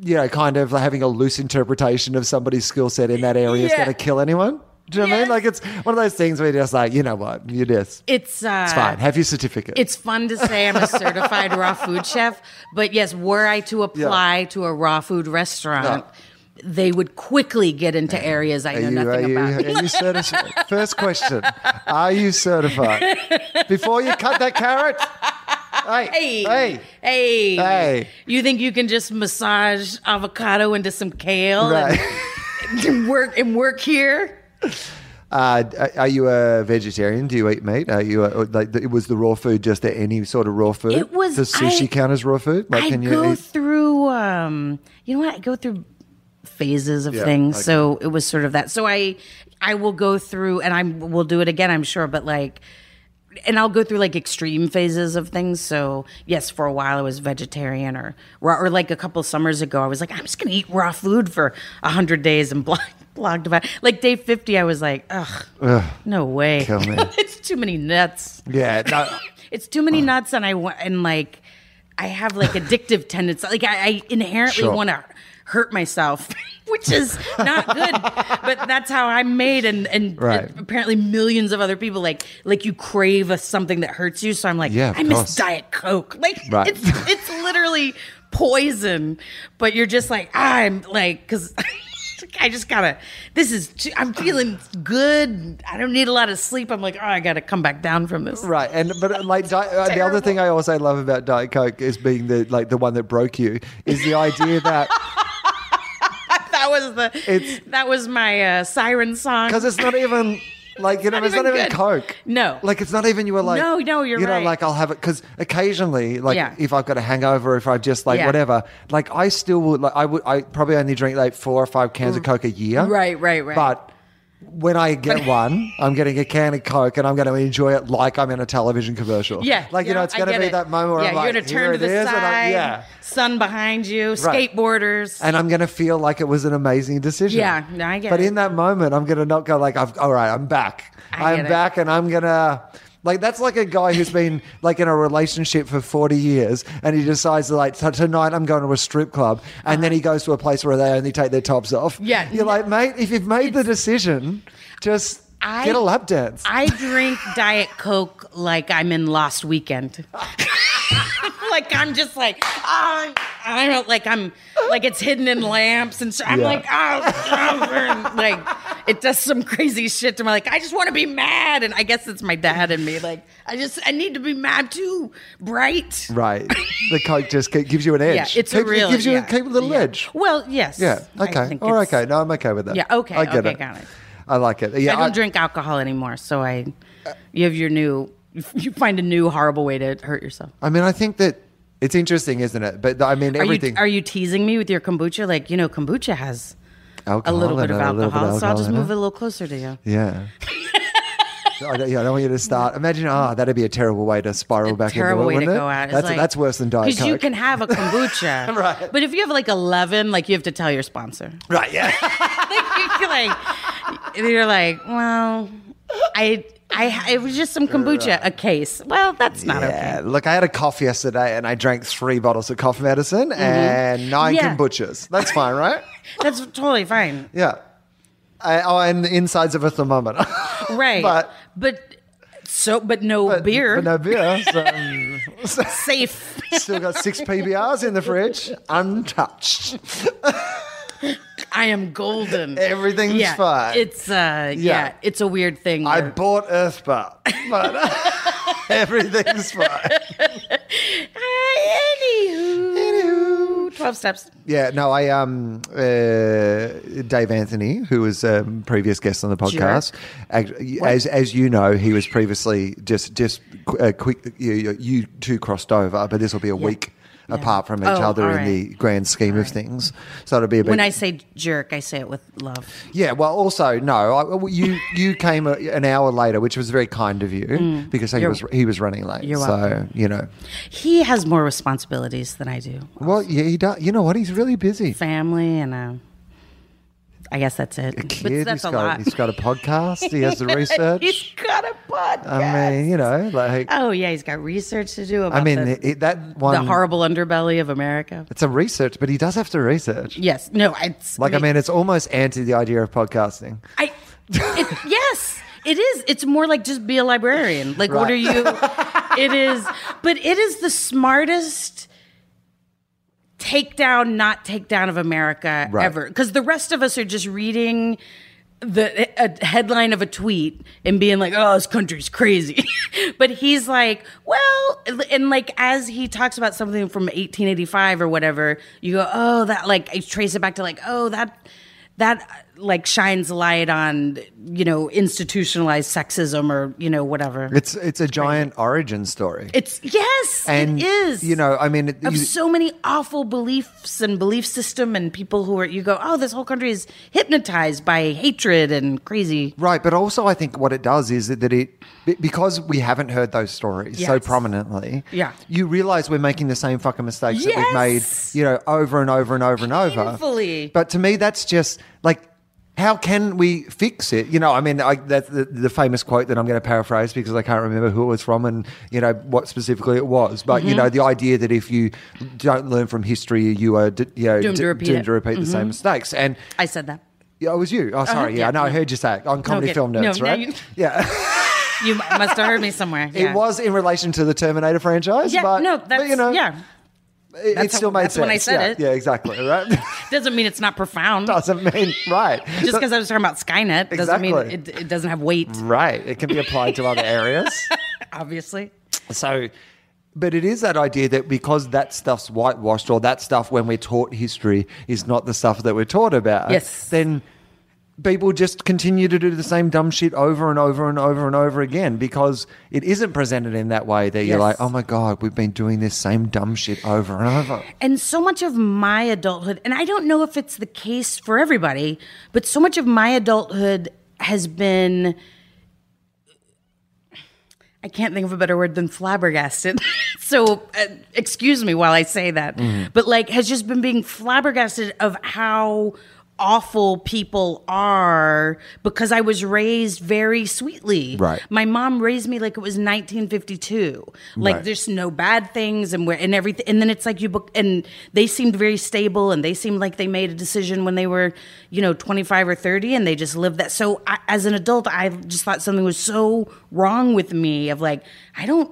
you know, kind of having a loose interpretation of somebody's skill set in that area is Yeah. going to kill anyone. Do you know what I mean? Like it's one of those things where you're just like, you know what, you just it's, uh, it's fine. Have your certificate. It's fun to say I'm a certified raw food chef, but yes, were I to apply to a raw food restaurant, they would quickly get into areas I know nothing you, about. are you certified? First question: Are you certified? Before you cut that carrot, hey, Hey, hey, hey, Hey. You think you can just massage avocado into some kale right. and *laughs* work and work here? Uh, are you a vegetarian? Do you eat meat? Are you a, like? It was the raw food just any sort of raw food? It was- Does sushi I- count as raw food? Like, I can you go eat? through, um, you know what? I go through phases of Yeah, things. okay. So it was sort of that. So I, I will go through, and I will do it again, I'm sure. But like, and I'll go through like extreme phases of things. So yes, for a while I was vegetarian, or raw, or like a couple summers ago, I was like, I'm just gonna eat raw food for a hundred days and blog, *laughs* blogged about. It. Like day fifty, I was like, ugh, no way, Kill me. *laughs* it's too many nuts. Yeah, *laughs* no, It's too many uh. nuts, and I want and like I have like addictive tendencies. Like I, I inherently Sure. want to hurt myself, *laughs* which is not good. but that's how I'm made, and and Right. apparently millions of other people like like you crave a, something that hurts you. So I'm like, Yeah, I miss course. Diet Coke. Like Right. it's it's literally poison. But you're just like I'm like because. *laughs* I just gotta. This is. too- I'm feeling good. I don't need a lot of sleep. I'm like, oh, I gotta come back down from this. right. And but uh, like Di- uh, the other thing I also love about Diet Coke is being the like the one that broke you is the idea that *laughs* that was the It's- that was my uh, siren song. because it's not even like you know not it's not even even good. Coke. No. like it's not even you were like No, no, you're you know right. like I'll have it because occasionally like Yeah. if I've got a hangover if I just like Yeah. whatever like I still would like I would I probably only drink like four or five cans of Coke a year. Right, right, right. But when I get one, I'm getting a can of Coke and I'm going to enjoy it like I'm in a television commercial. yeah, like you know, it's going to be it. that moment where yeah, I'm like, you're gonna here turn to the side, yeah. sun behind you, Right. skateboarders. and I'm going to feel like it was an amazing decision. Yeah, no, I get But it. in that moment, I'm going to not go like, I've, all right, I'm back. I it. back, and I'm going to. Like that's like a guy who's been like in a relationship for 40 years and he decides like tonight I'm going to a strip club and then he goes to a place where they only take their tops off. Uh-huh. Yeah. You're like, mate, if you've made the decision, just I- get a lap dance. I drink Diet Coke like I'm in Lost Weekend. *laughs* *laughs* like I'm just like, ah, I don't know, like I'm like it's hidden in lamps, and so I'm Yeah. like, oh, oh, *laughs* like it does some crazy shit to me. Like I just want to be mad, and I guess it's my dad and me. Like I just I need to be mad too, bright. Right. The Coke just gives you an edge. Yeah, it's a real. It gives you yeah, a, little yeah. edge. Well, yes. Yeah. Okay. Or okay. No, I'm okay with that. Yeah, okay, I get okay, it. got it. I like it. Yeah. I don't drink alcohol anymore, so I. You have your new. *laughs* You find a new horrible way to hurt yourself. I mean, I think that it's interesting, isn't it? But I mean, Are everything. you are you teasing me with your kombucha? Like you know, kombucha has a little bit of a little bit alcohol, so I'll just move it. a little closer to you. Yeah. *laughs* I don't, yeah, I don't want you to start. Imagine, ah, that'd be a terrible way to spiral back Terrible into way it, to wouldn't go it? out. That's like- that's worse than Diet Because you can have a *laughs* kombucha, Right. But if you have like eleven, like you have to tell your sponsor. right? Yeah. you're like, you're like, well, I I it was just some kombucha, a case. Well, that's not Yeah, okay. look, I had a cough yesterday and I drank three bottles of cough medicine and nine Mm-hmm. Yeah. kombuchas. That's *laughs* fine, right? That's totally fine. Yeah. I, oh, and the insides of a thermometer. *laughs* Right. But- but so but no But- beer. But no beer. So, *laughs* Safe. still got six PBRs in the fridge, untouched. I am golden. *laughs* Everything's yeah, fine. It's uh yeah. Yeah. it's a weird thing. I where- bought Earth Bar, but *laughs* everything's fine. Uh, anywho. Twelve steps. Yeah, no, I um uh, Dave Anthony, who was a um, previous guest on the podcast, as as you know, he was previously just just qu- uh, quick. You, you- you two crossed over, but this will be a week apart from each Oh, other all in the grand scheme of things. So it'll be a bit. When I say jerk, I say it with love. yeah, well, also no, I, you you came a, an hour later, which was very kind of you because he Mm. You're- was he was running late. You're so welcome. you know, He has more responsibilities than I do. well, yeah, he does. You know what? He's really busy. Family and uh, I guess that's it. A kid, that's he's a got lot. he's got a podcast. He has the *laughs* research. he's got a podcast. I mean, you know, like oh yeah, he's got research to do about I mean, the, it, that one. the horrible underbelly of America. It's a research, but he does have to research. Yes, no, it's Like, I mean, it's almost anti the idea of podcasting. I, it, *laughs* yes, it is. It's more like just be a librarian. Like, what are you? it is, *laughs* but it is the smartest takedown, not takedown of America Right. ever. Because the rest of us are just reading the a headline of a tweet and being like, "Oh, this country's crazy," *laughs* but he's like, "Well," and like as he talks about something from 1885 or whatever, you go, "Oh, that like I trace it back to like, oh, that that like shines light on you know institutionalized sexism or you know whatever." It's it's a giant origin story. It's yes, and it is. You know, I mean, it, of you- so many awful beliefs and belief system and people who are you go, oh, this whole country is hypnotized by hatred and crazy. Right, but also I think what it does is that, that it because we haven't heard those stories so prominently. Yeah. you realize we're making the same fucking mistakes that we've made, you know, over and over and over and over. Painfully. But to me, that's just like. How can we fix it? You know, I mean, I, that's the, the famous quote that I'm going to paraphrase because I can't remember who it was from and you know what specifically it was. But Mm-hmm. you know, the idea that if you don't learn from history, you are d- you know Doomed to repeat doomed to repeat the same mistakes. And I said that. yeah, it was you. Oh, sorry. yeah, yeah, no, I heard you say it on Comedy Okay. Film No, Nerds, now right? you- *laughs* Yeah. *laughs* You must have heard me somewhere. it was in relation to the Terminator franchise, Yeah, but, no, but, you know, yeah. It, it still how- made that's sense. when I said yeah, it. Yeah, exactly, right? *laughs* Doesn't mean it's not profound. doesn't mean right. Just because I was talking about Skynet doesn't mean it, it doesn't have weight. right, it can be applied to other areas. *laughs* Obviously. So, but it is that idea that because that stuff's whitewashed or that stuff when we're taught history is not the stuff that we're taught about, Yes. then people just continue to do the same dumb shit over and over and over and over again because it isn't presented in that way that you're like, oh my God, we've been doing this same dumb shit over and over. And so much of my adulthood, and I don't know if it's the case for everybody, but so much of my adulthood has been. I can't think of a better word than flabbergasted. *laughs* so, uh, excuse me while I say that. But, like, has just been being flabbergasted of how awful people are because I was raised very sweetly. Right. My mom raised me like it was 1952. Like Right. there's no bad things and we're and everything. And then it's like you book and they seemed very stable and they seemed like they made a decision when they were, you know, 25 or 30 and they just lived that. So I, as an adult, I just thought something was so wrong with me of like, I don't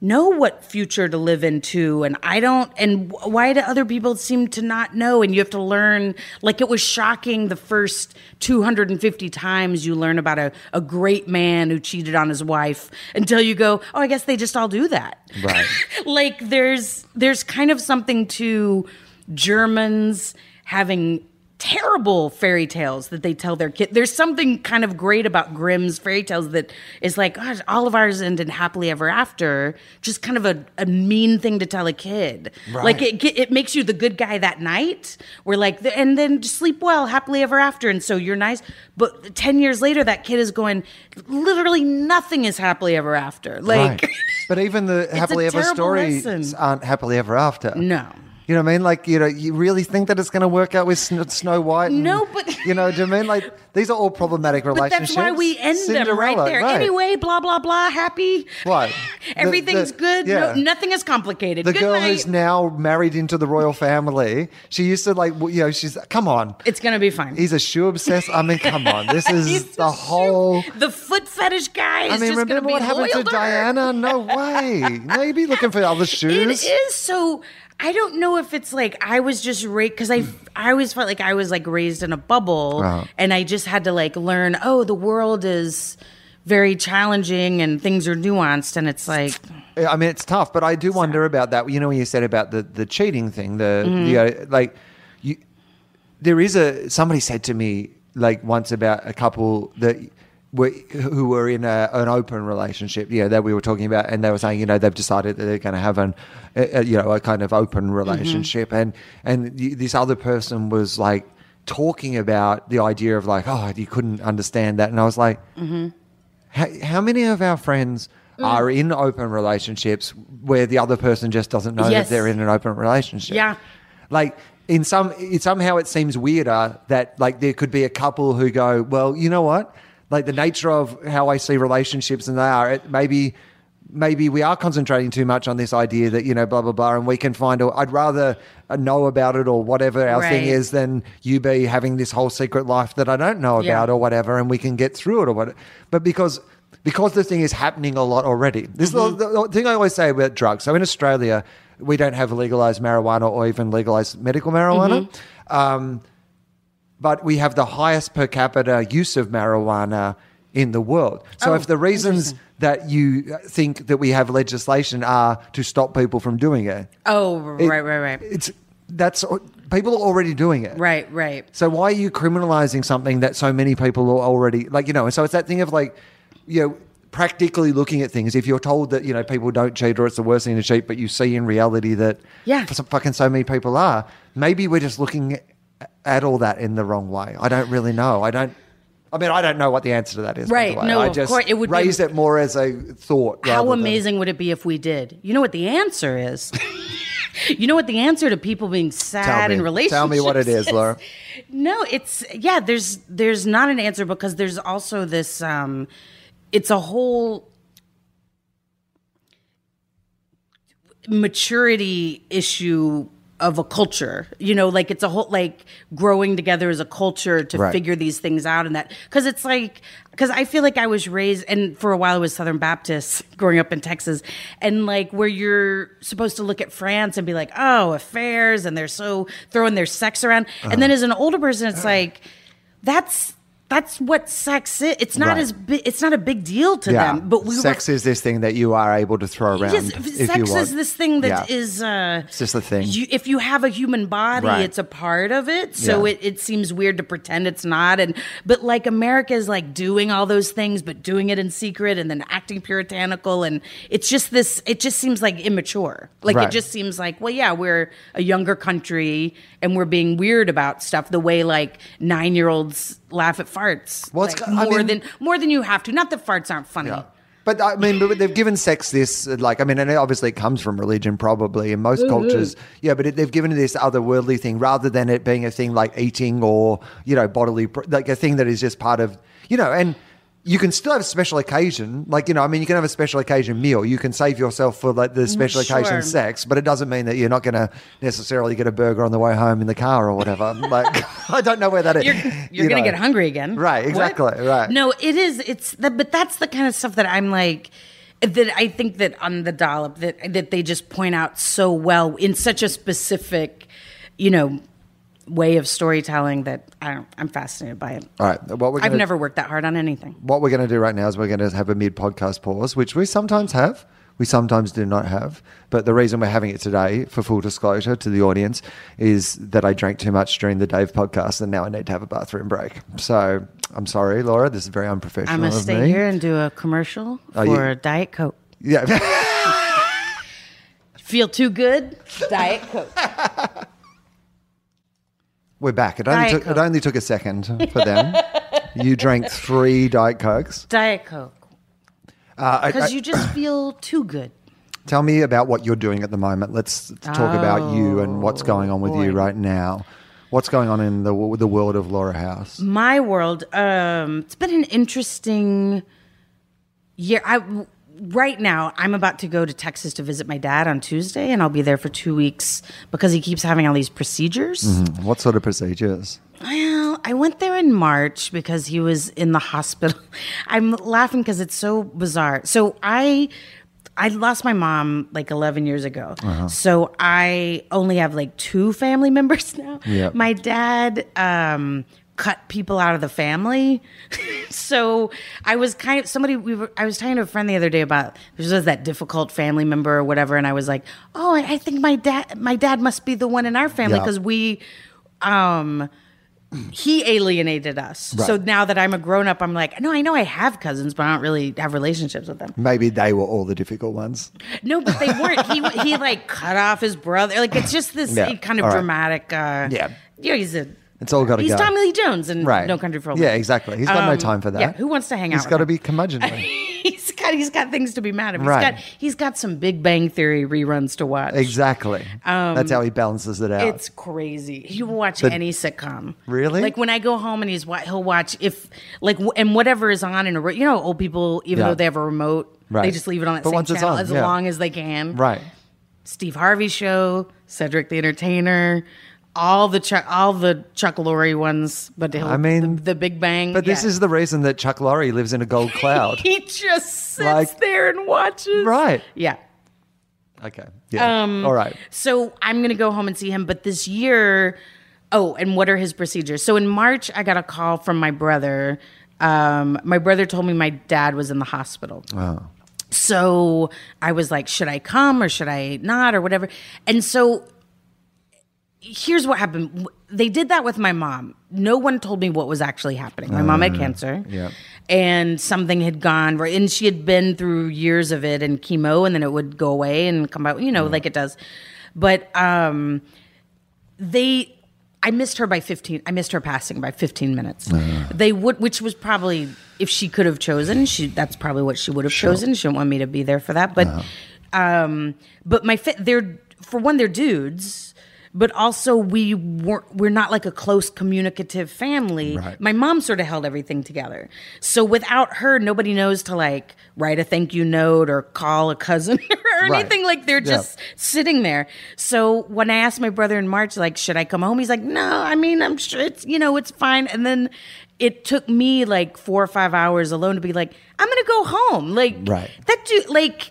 know what future to live into and I don't and why do other people seem to not know and you have to learn like it was shocking the first 250 times you learn about a, a great man who cheated on his wife until you go oh I guess they just all do that Right. *laughs* like there's there's kind of something to Germans having terrible fairy tales that they tell their kid. There's something kind of great about Grimm's fairy tales that is like, gosh, all of ours end in happily ever after. Just kind of a, a mean thing to tell a kid. Like it, it makes you the good guy that night. We're like, and then sleep well, happily ever after. And so you're nice. But 10 years later, that kid is going, literally nothing is happily ever after. Like, right. But even the *laughs* happily ever stories lesson. aren't happily ever after. no. You know what I mean? Like, you know, you really think that it's going to work out with Sn- Snow White? and- No, but- *laughs* you know, do you mean like these are all problematic But relationships? that's why we end them right Cinderella, there. Anyway, blah blah blah. Happy. What? *laughs* The- Everything's the- good. yeah. No, nothing is complicated. The good girl night. who's now married into the royal family, she used to like, you know, she's come on. It's gonna be fine. He's a shoe obsessed. I mean, come on. This *laughs* is the a whole. shoe- the foot fetish guy. Is I mean, just remember gonna be what happened to her. Diana? No way. No, you'd be looking for other It shoes. is so. I don't know if it's like I was just raised because I I always felt like I was like raised in a bubble, Uh-huh. and I just had to like learn. Oh, the world is very challenging and things are nuanced, and it's like I mean, it's tough, but I do wonder about that. You know, when you said about the the cheating thing, the, the uh, like, you there is a somebody said to me like once about a couple that were who were in a, an open relationship, yeah, that we were talking about, and they were saying, you know, they've decided that they're going to have an, a, a, you know, a kind of open relationship, and and this other person was like talking about the idea of like, oh, you couldn't understand that, and I was like, how, how many of our friends Mm. are in open relationships where the other person just doesn't know Yes. that they're in an open relationship? Yeah. Like in some, it, somehow it seems weirder that like there could be a couple who go, well, you know what? Like the nature of how I see relationships and they are, it maybe. Maybe we are concentrating too much on this idea that you know blah blah blah, and we can find. or I'd rather know about it or whatever our thing is than you be having this whole secret life that I don't know Yeah. about or whatever, and we can get through it or what. But because because the thing is happening a lot already. This is the, the thing I always say about drugs. So in Australia, we don't have legalized marijuana or even legalized medical marijuana. Um, but we have the highest per capita use of marijuana in the world. So Oh, if the reasons that you think that we have legislation are to stop people from doing it, oh it- right right right It's that's people are already doing it. right right. So why are you criminalizing something that so many people are already like you know? And so it's that thing of like, you know, practically looking at things. If you're told that you know people don't cheat or it's the worst thing to cheat, but you see in reality that Yeah. fucking so many people are, maybe we're just looking at all that in the wrong way. I don't really know. I don't. I mean, I don't know what the answer to that is. Right. No, I of just course, it would be- raise it more as a thought. How rather than- amazing would it be if we did? You know what the answer is? *laughs* you know what the answer to people being sad me. in relationships Tell me what it is, Laura. No, it's yeah, there's there's not an answer because there's also this um it's a whole maturity issue of a culture. You know, like it's a whole like growing together as a culture to Right. figure these things out and that cuz it's like cuz I feel like I was raised and for a while I was Southern Baptist *laughs* growing up in Texas and like where you're supposed to look at France and be like, "Oh, affairs and they're so throwing their sex around." And uh-huh. then as an older person it's uh-huh. like that's that's what sex is. It's not Right. as bi- it's not a big deal to Yeah, them, but we were sex is this thing that you are able to throw around. Yes, if sex you want. is this thing that Yeah. is. uh, It's just a thing. You, if you have a human body, Right. it's a part of it. So Yeah. it, it seems weird to pretend it's not. And but like America is like doing all those things, but doing it in secret and then acting puritanical, and it's just this. It just seems like immature. Like Right. it just seems like, well, yeah, we're a younger country and we're being weird about stuff the way like nine year olds laugh at farts. Well, it's Like, got- I more mean- than more than you have to. Not that farts aren't funny. Yeah. But I mean, but they've given sex this, like, I mean, and obviously it comes from religion, probably in most mm-hmm. cultures. Yeah, but it, they've given it this otherworldly thing rather than it being a thing like eating or, you know, bodily, like a thing that is just part of, you know, and you can still have a special occasion. Like, you know, I mean, you can have a special occasion meal. You can save yourself for like the special mm, sure. occasion sex, but it doesn't mean that you're not going to necessarily get a burger on the way home in the car or whatever. *laughs* like, *laughs* I don't know where that is. you're, you're *laughs* you gonna get hungry again Right, What? exactly, right. no it is it's the, but that's the kind of stuff that i'm like that i think that on the dollop that that they just point out so well in such a specific you know way of storytelling that I don't, i'm fascinated by it All right. What we're i've never worked that hard on anything what we're going to do right now is we're going to have a mid podcast pause, which we sometimes have, we sometimes do not have. But the reason we're having it today, for full disclosure to the audience, is that I drank too much during the Dave podcast and now I need to have a bathroom break. So I'm sorry, Laura. This is very unprofessional. i'm gonna stay me. here and do a commercial for diet coke Yeah. *laughs* feel too good diet coke *laughs* we're back. It only, took, it only took a second *laughs* for them. you drank three Diet Cokes. diet coke Uh, because I- you just feel too good Tell me about what you're doing at the moment. Let's talk about you and what's going on with you Oh, right now. What's going on in the the world of Laura House? My world. Um, it's been an interesting year. I right now I'm about to go to Texas to visit my dad on Tuesday, and I'll be there for two weeks because he keeps having all these procedures. What sort of procedures? Well, I went there in March because he was in the hospital. *laughs* I'm laughing because it's so bizarre. So I I lost my mom like 11 years ago. So I only have like two family *laughs* members now. Yep. My dad um cut people out of the family. *laughs* so I was kind of somebody we were I was talking to a friend the other day about there was that difficult family member or whatever and I was like, "Oh, I I think my dad my dad must be the one in our family Yeah. because we um he alienated us. So now that I'm a grown up, I'm like, no, I know I have cousins, but I don't really have relationships with them. Maybe they were all the difficult ones. No, but they weren't. he he like cut off his brother. Like it's just this Yeah. kind of All right. dramatic. Uh, Yeah. you know, he's a. It's all gotta He's go. Tommy Lee Jones and Right. No Country for Old Yeah, Men. exactly. He's got no Um, time for that. Yeah, who wants to hang out? He's with got to him? be curmudgeonly. *laughs* he's got he's got things to be mad at. He's Right. got he's got some Big Bang Theory reruns to watch. exactly. That's how he balances it out. Um, It's crazy. He will watch any sitcom. Really? Like when I go home and he's wa- he'll watch if like w- and whatever is on in a re- you know old people even Yeah. though they have a remote Right. they just leave it on that But same once it's channel on, as yeah. long as they can. right. Steve Harvey show, Cedric the Entertainer, all the Chuck all the Chuck Lorre ones, but I mean, the, the Big Bang. But this is the reason that Chuck Lorre lives in a gold *laughs* cloud. he just sits Like- there and watches. right. Yeah. Okay. Yeah. Um, all right. So I'm going to go home and see him. But this year, oh, and what are his procedures? So in March, I got a call from my brother. Um, my brother told me my dad was in the hospital. So I was like, should I come or should I not or whatever? And so here's what happened. They did that with my mom. No one told me what was actually happening. My mom had cancer. yeah. And something had gone right. And she had been through years of it and chemo, and then it would go away and come out, you know, like it does. But um, they, I missed her by 15. I missed her passing by 15 minutes. They would, which was probably, if she could have chosen, she that's probably what she would have chosen. She didn't want me to be there for that. But, um, but my, fi- they're, for one, they're dudes. But also, we weren't. We're not like a close communicative family. Right. My mom sort of held everything together. So without her, nobody knows to like write a thank you note or call a cousin *laughs* or Right. anything. Like they're just sitting there. So when I asked my brother in March, like, should I come home? He's like, no, I mean, I'm sure it's, you know, it's fine. And then it took me like four or five hours alone to be like, I'm going to go home. Like, Right. that dude, like,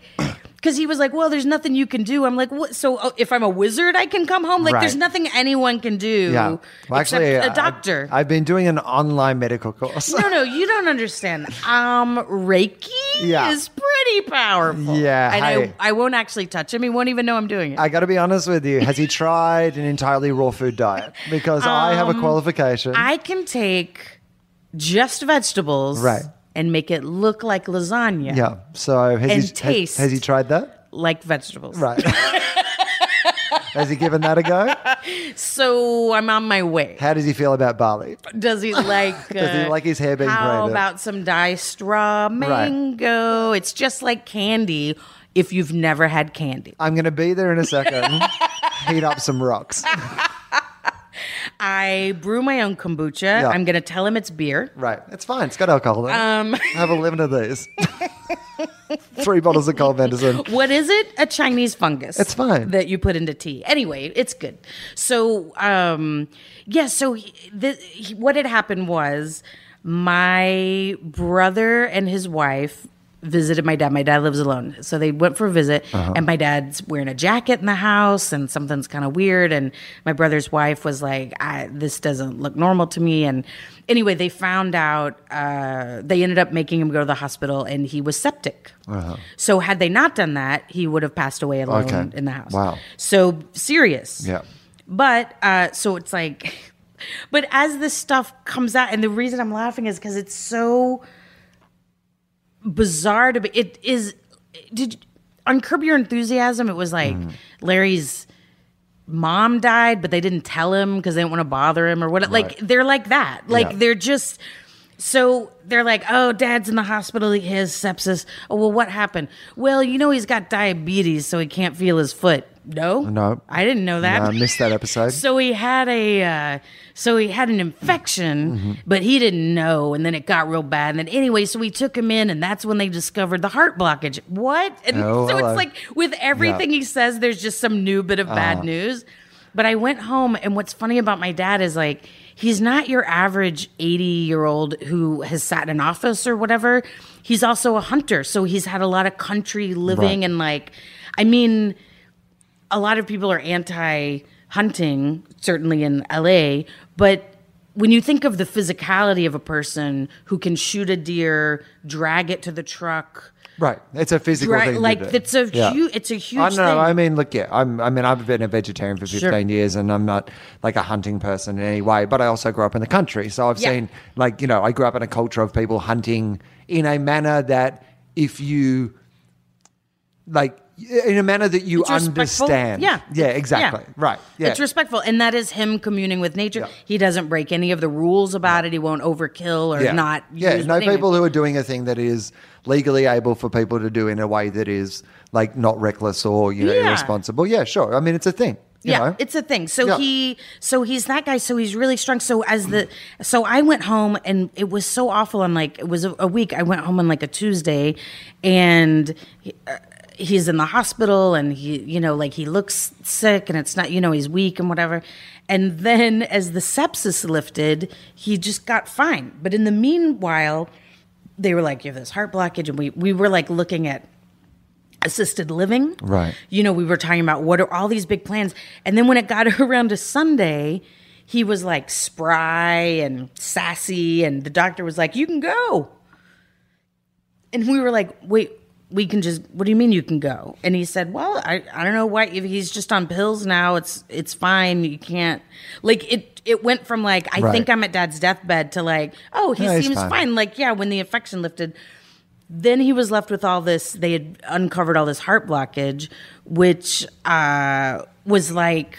because he was like, well, there's nothing you can do. I'm like, what? So uh, if I'm a wizard, I can come home? Like, Right. there's nothing anyone can do Yeah. Well, except actually, a I- doctor. I've been doing an online medical course. no, no, you don't understand. Um, Reiki Yeah. is pretty powerful. Yeah, and hey. I, I won't actually touch him. He won't even know I'm doing it. I got to be honest with you. Has he *laughs* tried an entirely raw food diet? Because I have a qualification. Um, I can take just vegetables, Right. And make it look like lasagna, yeah. So has And he taste. Has, has he tried that? like vegetables. Right. *laughs* has he given that a go? So I'm on my way. How does he feel about Bali? Does he *laughs* like? Does he uh, like his hair being How braided? about some dye straw mango? It's just like candy. If you've never had candy, I'm going to be there in a second. *laughs* Heat up some rocks. I brew my own kombucha. Yeah. I'm gonna tell him it's beer. Right. It's fine. It's got alcohol in it. Um, *laughs* Have a limit of these. *laughs* Three bottles of cold venison. What is it? A Chinese fungus. It's fine. that you put into tea. Anyway, it's good. So, um, yeah. So he, the, he, what had happened was my brother and his wife visited my dad. My dad lives alone, so they went for a visit, Uh-huh. and my dad's wearing a jacket in the house, and something's kind of weird. And my brother's wife was like, I, "This doesn't look normal to me." And anyway, they found out. Uh, they ended up making him go to the hospital, and he was septic. So had they not done that, he would have passed away alone Uh-huh. Okay. in the house. Wow. So serious. Yeah. But uh, so it's like, *laughs* but as this stuff comes out, and the reason I'm laughing is because it's so bizarre to be. It is. Did on Curb Your Enthusiasm? It was like Mm-hmm. Larry's mom died, but they didn't tell him because they didn't want to bother him or what. Like they're like that. Like Yeah. they're just. So they're like, "Oh, dad's in the hospital. He has sepsis." Oh, well, what happened? Well, you know, he's got diabetes, so he can't feel his foot. No, No. I didn't know that. No, I missed that episode. *laughs* So he had a, uh, so he had an infection, but he didn't know, and then it got real bad. And then anyway, so we took him in, and that's when they discovered the heart blockage. What? And Oh, so hello. it's like with everything he says, there's just some new bit of Uh-huh. bad news. But I went home, and what's funny about my dad is like he's not your average 80 year old who has sat in an office or whatever. He's also a hunter, so he's had a lot of country living, Right. and like, I mean a lot of people are anti hunting, certainly in LA, but when you think of the physicality of a person who can shoot a deer, drag it to the truck, Right. It's a physical Dra- thing. like, it's a hu- it's a huge I know. thing. I mean, look, yeah. I'm, I mean, I've been a vegetarian for 15 years, and I'm not like a hunting person in any way. But I also grew up in the country, so I've Yeah. seen, like, you know, I grew up in a culture of people hunting in a manner that, if you, like, in a manner that you understand. Yeah. Yeah. Exactly. Yeah. Right. Yeah. It's respectful. And that is him communing with nature. Yeah. He doesn't break any of the rules about it. He won't overkill or yeah. not. Yeah, use no people who are doing a thing that is legally able for people to do in a way that is like not reckless or you know irresponsible. Yeah, sure. I mean, it's a thing. you yeah, know? it's a thing. So Yeah. he, so he's that guy. So he's really strong. So as the, *clears throat* so I went home and it was so awful. I'm like, it was a, a week. I went home on like a Tuesday, and he, uh, he's in the hospital, and he, you know, like he looks sick, and it's not, you know, he's weak and whatever. And then as the sepsis lifted, he just got fine. But in the meanwhile, they were like, you have this heart blockage, and we we were like looking at assisted living. Right. You know, we were talking about what are all these big plans. And then when it got *laughs* around to Sunday, he was like spry and sassy. And the doctor was like, you can go. And we were like, wait, we can just, what do you mean you can go? And he said, well, I, I don't know why, if he's just on pills now, it's, it's fine. You can't, like, it, it went from like, I Right. think I'm at dad's deathbed to like, oh, he he's seems fine. fine. Like, yeah, when the infection lifted then he was left with all this they had uncovered all this heart blockage which uh, was like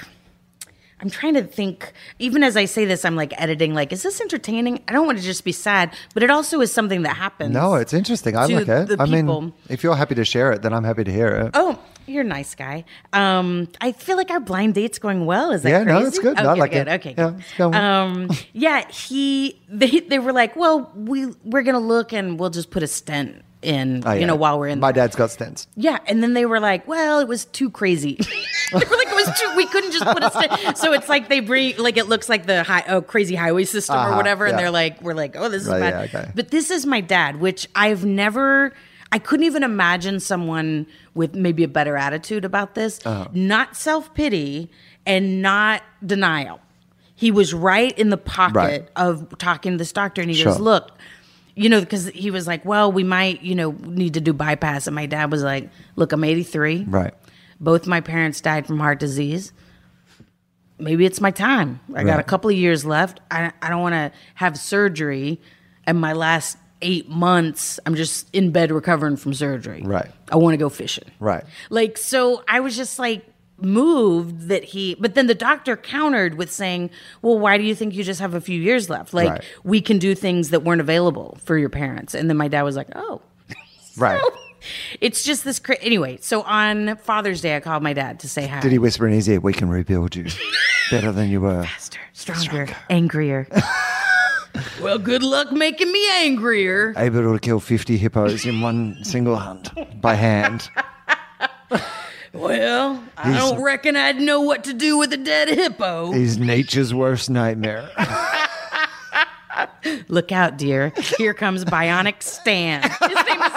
i'm trying to think even as i say this i'm like editing like is this entertaining i don't want to just be sad but it also is something that happens no, it's interesting. I like it. I mean, if you're happy to share it, then I'm happy to hear it. Oh, you're a nice guy. Um, I feel like our blind date's going well. Is that Yeah, crazy? no, it's good. I like good. it. Okay, Yeah, good. Um, yeah, he *laughs* they they were like, well, we we're gonna look and we'll just put a stent in, Oh, you know, while we're in. My dad's got stents. Yeah, and then they were like, "Well, it was too crazy." *laughs* they were like, "It was too. We couldn't just put a st-. *laughs* So it's like they bring like it looks like the high, oh, crazy highway system or Uh-huh, whatever, and they're like, "We're like, oh, this is Right, bad." yeah, okay. But this is my dad, which I've never. I couldn't even imagine someone with maybe a better attitude about this. Uh-huh. Not self pity and not denial. He was right in the pocket Right. of talking to this doctor, and he Sure. goes, "Look." You know, because he was like, well, we might, you know, need to do bypass. And my dad was like, look, I'm 83. Right. Both my parents died from heart disease. Maybe it's my time. I got a couple of years left. I, I don't want to have surgery. And my last eight months, I'm just in bed recovering from surgery. Right. I want to go fishing. Right. Like, so I was just like moved that he, but then the doctor countered with saying, well, why do you think you just have a few years left? Like, Right. we can do things that weren't available for your parents. And then my dad was like, oh. *laughs* Right. It's just this. Cra- anyway, so on Father's Day, I called my dad to say hi. Did he whisper in his ear, "We can rebuild you better than you were"? Faster, stronger, angrier. *laughs* well, good luck making me angrier. Able to kill fifty hippos in one single hunt by hand. *laughs* Well, I He's- don't reckon I'd know what to do with a dead hippo. He's nature's worst nightmare. *laughs* Look out, dear. Here comes Bionic Stan. His name is,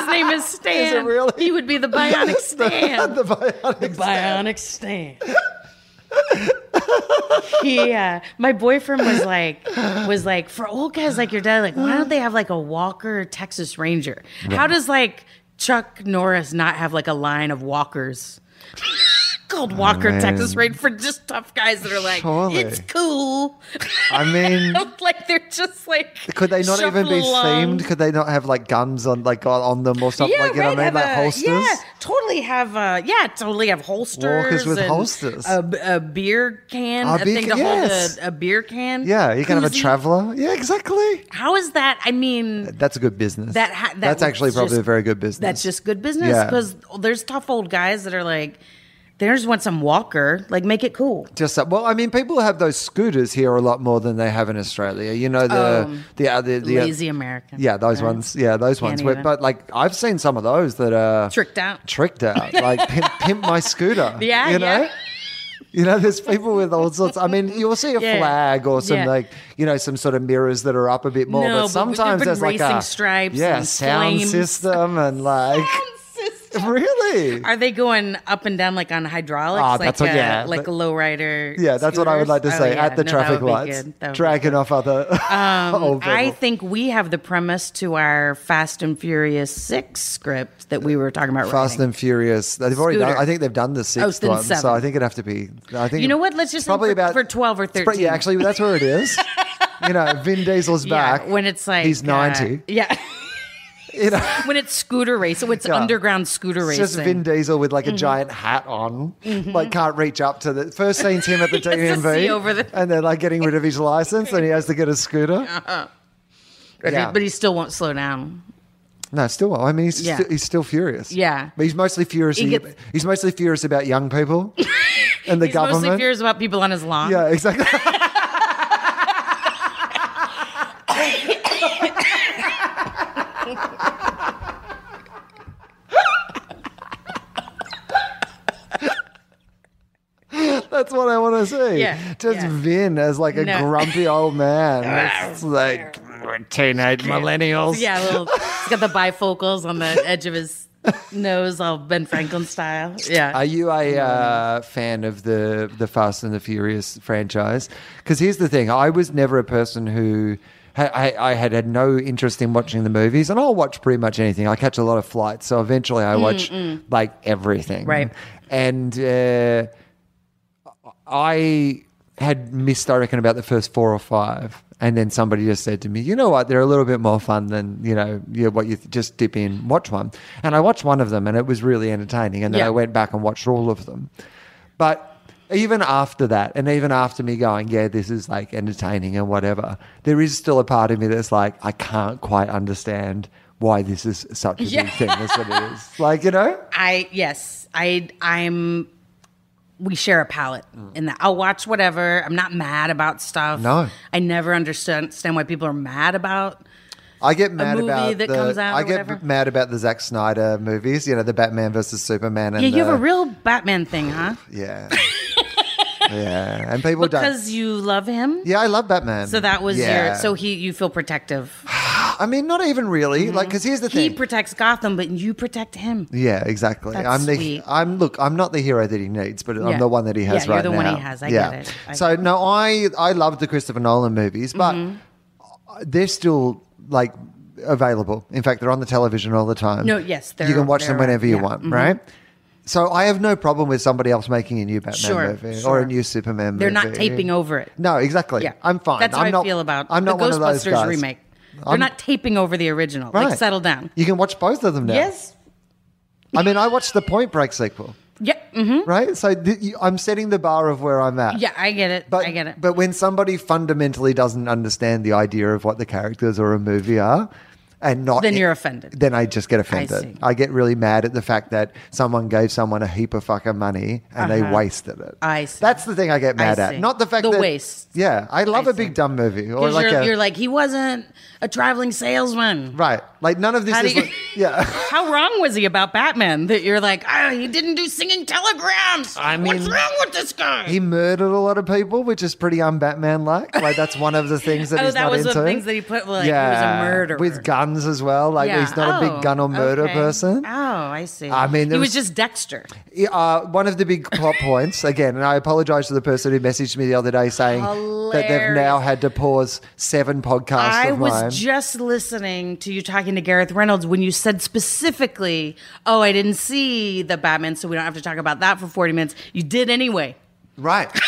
his name is Stan. *laughs* Is it really? He would be the Bionic *laughs* Stan. the bionic. Bionic Stan. he, uh, my boyfriend was like, was like, for old guys like your dad, like, why don't they have like a Walker Texas Ranger? How does like Chuck Norris not have like a line of walkers? Called Walker. Texas Ranger for just tough guys that are like, Surely. it's cool. I *laughs* mean, like they're just like could they not even be along. themed? Could they not have like guns on like on, them or something? Yeah, like you know what I mean, like a- holsters? Yeah, totally have uh yeah totally have holsters Walkers with and holsters. a, a beer can A a, beer thing can- to yes. hold a, a beer can Yeah, you can have a koozie. traveler. Yeah, exactly. how is that i mean That's a good business. that, ha- that That's actually probably just- a very good business. that's just good business Yeah. because there's tough old guys that are like they just want some walker like make it cool Just that. Well, I mean, people have those scooters here a lot more than they have in Australia. You know the Um, the other the, lazy american Yeah, those right? ones. Yeah, those Can't ones. Where, even. but like, I've seen some of those that are tricked out tricked out. *laughs* Like pimp, pimp my scooter. *laughs* Yeah, you know. yeah. You know, there's people with all sorts. I mean, you'll see a *laughs* Yeah. flag or some Yeah. like, you know, some sort of mirrors that are up a bit more. No, but but sometimes there's like racing a stripes yeah, and sound flames. system and like *laughs* *laughs* really. Are they going up and down like on hydraulics? Ah, like that's what- a, yeah, like a lowrider. Yeah, that's what I would like to scooters? say Oh, yeah. at the No, that traffic would be lights, good. That would be dragging off other. *laughs* Um, old I think we have the premise to our Fast and Furious Six script that we were talking about. Fast writing. and Furious. They've already done. Scooter. I think they've done the Oh, sixth then one, so. I think it'd have to be. I think You know what? Let's just probably for- about for 12 or it's pro- 13. Yeah, actually, that's where it is. you know, Vin Diesel's Yeah, back when it's like he's uh, ninety. yeah, you know, *laughs* when it's scooter race, so it's Yeah. underground scooter racing. just Vin Diesel with Mm-hmm. like a giant hat on, like can't reach up to the first scene's him at the *laughs* He has to DMV, over the- and they're like getting rid of his license, and he has to get a scooter. But, yeah. he, but he still won't slow down. No, still. I mean, he's Yeah. still, he's still furious. Yeah. but he's mostly furious. He gets- he's mostly furious about young people *laughs* and the government. He's government. mostly furious about people on his lawn. Yeah, exactly. That's what I want to see. Yeah, Just yeah. Vin as like a No. grumpy old man. *laughs* It's like teenage millennials. Yeah, little, he's got the bifocals on the *laughs* edge of his nose, all Ben Franklin style. Yeah. Are you a uh, fan of the the Fast and the Furious franchise? Because here's the thing: I was never a person who. I, I had had no interest in watching the movies, and I'll watch pretty much anything. I catch a lot of flights, so eventually I watch like everything. Right. And uh, I had missed, I reckon, about the first four or five. And then somebody just said to me, you know what, they're a little bit more fun than, you know, yeah, what you th- just dip in, watch one. And I watched one of them and it was really entertaining. And then Yeah. I went back and watched all of them. But even after that, and even after me going, yeah, this is like entertaining and whatever, there is still a part of me that's like, I can't quite understand why this is such a Yeah. big thing. That's what it is. Like, you know? *laughs* I yes, I I'm we share a palette mm. in that I'll watch whatever. I'm not mad about stuff. No. I never understand why people are mad about. I get mad movie about that the, comes out I or get whatever. mad about the Zack Snyder movies. You know, the Batman versus Superman. And Yeah, you have a real Batman thing, huh? *sighs* yeah, yeah, and people don't. Because you love him. Yeah, I love Batman. So that was Yeah. your. So he, you feel protective. *sighs* *sighs* *sighs* I mean, not even really. Like, because here's the thing He thing. protects Gotham, but you protect him. yeah, exactly. That's I'm the. sweet. I'm look. I'm not the hero that he needs, but I'm the one that he has Yeah, you're right the now. one he has. I yeah. get it. I so get it. no, I I love the Christopher Nolan movies, but Mm-hmm. they're still like available. In fact, they're on the television all the time. No, yes, you they're- can watch them they're- whenever you yeah, want, mhm. right? So I have no problem with somebody else making a new Batman Sure, movie or sure. a new Superman movie. They're movie. not taping over it. No, exactly. Yeah, I'm fine. That's I'm how not, I feel about I'm not the one of those Ghostbusters guys. remake. They're I'm- not taping over the original. Right. Like, settle down. You can watch both of them now. Yes. I mean, I watched the Point Break sequel, Yeah. hmm right? So th- you, I'm setting the bar of where I'm at. Yeah, I get it. But, I get it. But when somebody fundamentally doesn't understand the idea of what the characters or a movie are, and not Then you're offended. Then I just get offended. see. I, get really mad at the fact that someone gave someone a heap of fucking money and they Uh-huh. wasted it. I see. That's the thing I get mad I at. Not the fact The that waste. Yeah, I love I a big see. dumb movie or like you're, a you're like, he wasn't a traveling salesman. right. Like none of this How you- like- *laughs* yeah. How wrong was he about Batman that you're like, oh, he didn't do singing telegrams? I mean, What's wrong with this guy? He murdered a lot of people, which is pretty un-Batman like. Like that's one of the things that *laughs* Oh, he's that not was into. the things that he put, like, he was a murderer. with guns as well. Like Yeah. he's not a Oh, big gun or murder okay. person. Oh, I see. I mean, he was, was- just Dexter. Uh, one of the big plot *laughs* points again, and I apologize to the person who messaged me the other day saying that they've now Hilarious. had to pause seven podcasts I of was mine. just listening to you talking to Gareth Reynolds when you said specifically, "Oh, I didn't see the Batman, so we don't have to talk about that for forty minutes." You did anyway. right. *laughs*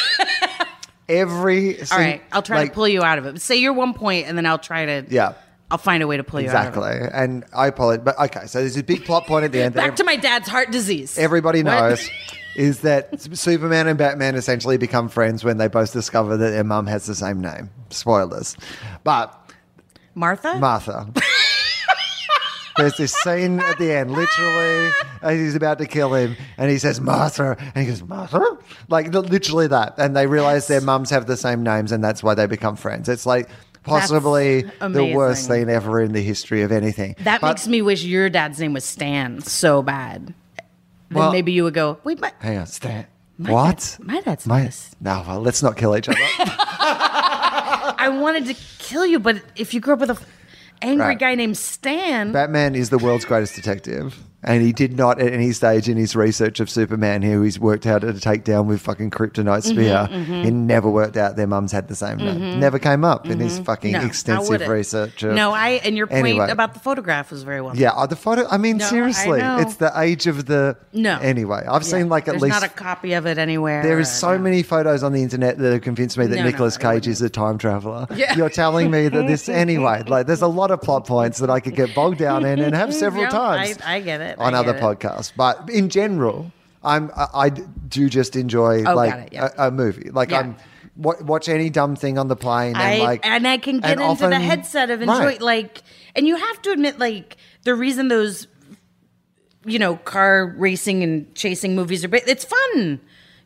Every All right, I'll try to pull you out of it. Say your one point, and then I'll try to. Yeah. I'll find a way to pull you out. Exactly. And I apologize. But okay, so there's a big plot point at the end. Back to my dad's heart disease. everybody knows is that Superman and Batman essentially become friends when they both discover that their mum has the same name. Spoilers. But Martha? Martha. *laughs* There's this scene at the end, literally, as he's about to kill him, and he says Martha, and he goes Martha, like literally that, and they realize their mums have the same names, and that's why they become friends. It's like possibly the worst thing ever in the history of anything. that But- makes me wish your dad's name was Stan so bad. Then Well- maybe you would go, wait, my, Hang on, Stan. My what? dad's- my dad's My, this. no, well, let's not kill each other. *laughs* I wanted to kill you, but if you grew up with a f- angry Right. guy named Stan, Batman is the world's greatest detective. And he did not at any stage in his research of Superman, who he's worked out to take down with fucking kryptonite spear, Mm-hmm, he never worked out their mums had the same name. Never came up in his fucking no, extensive research. Of, No, I and your point Anyway. about the photograph was very well. yeah, uh, the photo. I mean, No, seriously, know. it's the age of the. No. Anyway, I've Yeah. seen like at There's least not a copy of it anywhere. There is so No. many photos on the internet that have convinced me that No, Nicolas I Cage is a time traveler. Yeah. You're telling me that this *laughs* anyway. Like, there's a lot of plot points that I could get bogged down in and have *laughs* several times. I- I get it. On other it. podcasts, but in general, I'm I, I do just enjoy Oh, like it, yeah. a, a movie. Like Yeah. I'm wa- watch any dumb thing on the plane I, and like and I can get and into the often- headset of enjoy Right. like and you have to admit like the reason those you know car racing and chasing movies are it's fun